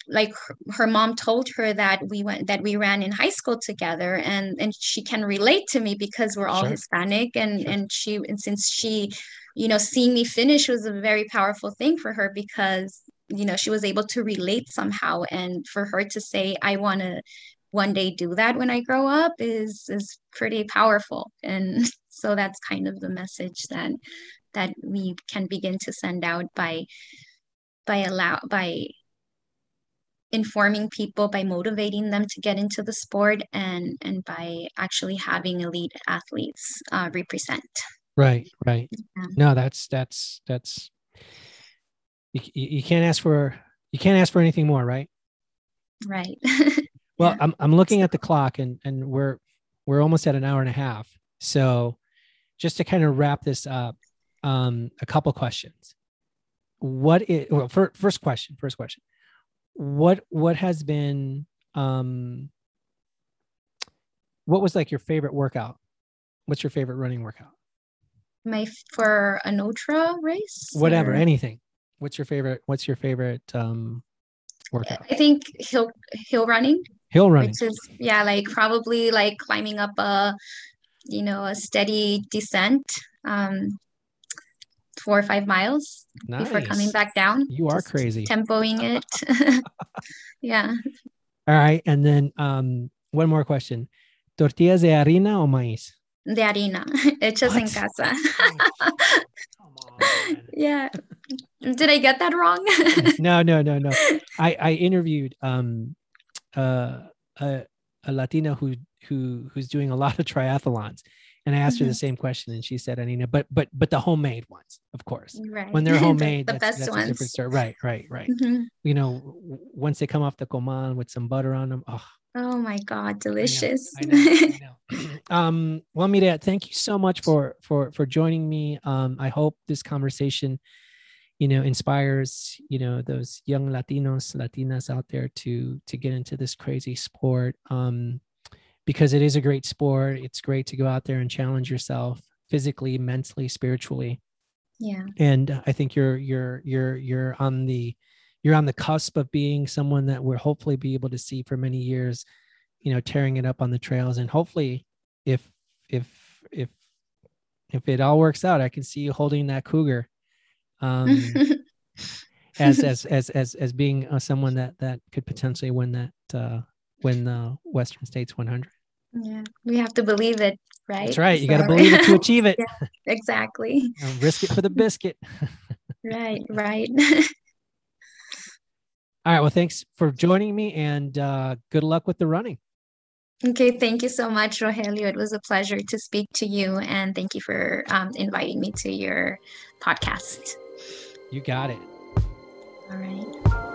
like her, mom told her that we went that we ran in high school together and and she can relate to me because we're all Sure. hispanic and Sure. and she and since she you know seeing me finish was a very powerful thing for her because you know she was able to relate somehow and for her to say i want to one day do that when i grow up is is pretty powerful. And [laughs] so that's kind of the message that that we can begin to send out by by allow by informing people by motivating them to get into the sport and and by actually having elite athletes uh, represent. Right right. Yeah. no that's that's that's you, you you can't ask for you can't ask for anything more right? Right [laughs] Well, I'm I'm looking at the clock and and we're we're almost at an hour and a half. So just to kind of wrap this up, um, a couple questions. What is well, fir- first question, first question. What what has been um what was like your favorite workout? What's your favorite running workout? my for an ultra race. Whatever, or- anything. What's your favorite? What's your favorite um, workout? I think hill hill running, Hill running. which is yeah, like probably like climbing up a you know a steady descent, um, four or five miles before coming back down. You are crazy. Tempoing [laughs] it. [laughs] yeah. All right, and then um, one more question: tortillas de harina o maíz? De harina, [laughs] hechas en casa. On. yeah. Did I get that wrong? no, no, no, no. I I interviewed um uh a, a Latina who who who's doing a lot of triathlons, and I asked her the Mm-hmm. same question, and she said, "Harina, but but but the homemade ones, of course. right. When they're [laughs] homemade, the, that's, best that's a ones. different story. Right, right, right. Mhm. You know, once they come off the comal with some butter on them, oh, Oh my God, delicious. I know, I [laughs] know. [clears throat] um, well, Mireya, thank you so much for for for joining me. Um, I hope this conversation, you know, inspires you know those young Latinos, Latinas out there to to get into this crazy sport. Um, because it is a great sport. It's great to go out there and challenge yourself physically, mentally, spiritually yeah. and I think you're you're you're you're on the you're on the cusp of being someone that we'll hopefully be able to see for many years, you know, tearing it up on the trails, and hopefully, if if if if it all works out, I can see you holding that cougar, um, [laughs] as as as as as being uh, someone that that could potentially win that uh, win the Western States 100. yeah. We have to believe it, right? That's right. You got to believe it to [laughs] achieve it. Yeah. exactly. Uh, risk it for the biscuit. [laughs] Right, right. All right. Well, thanks for joining me, and uh, good luck with the running. Okay, thank you so much, Rogelio. It was a pleasure to speak to you, and thank you for um, inviting me to your podcast. You got it. All right.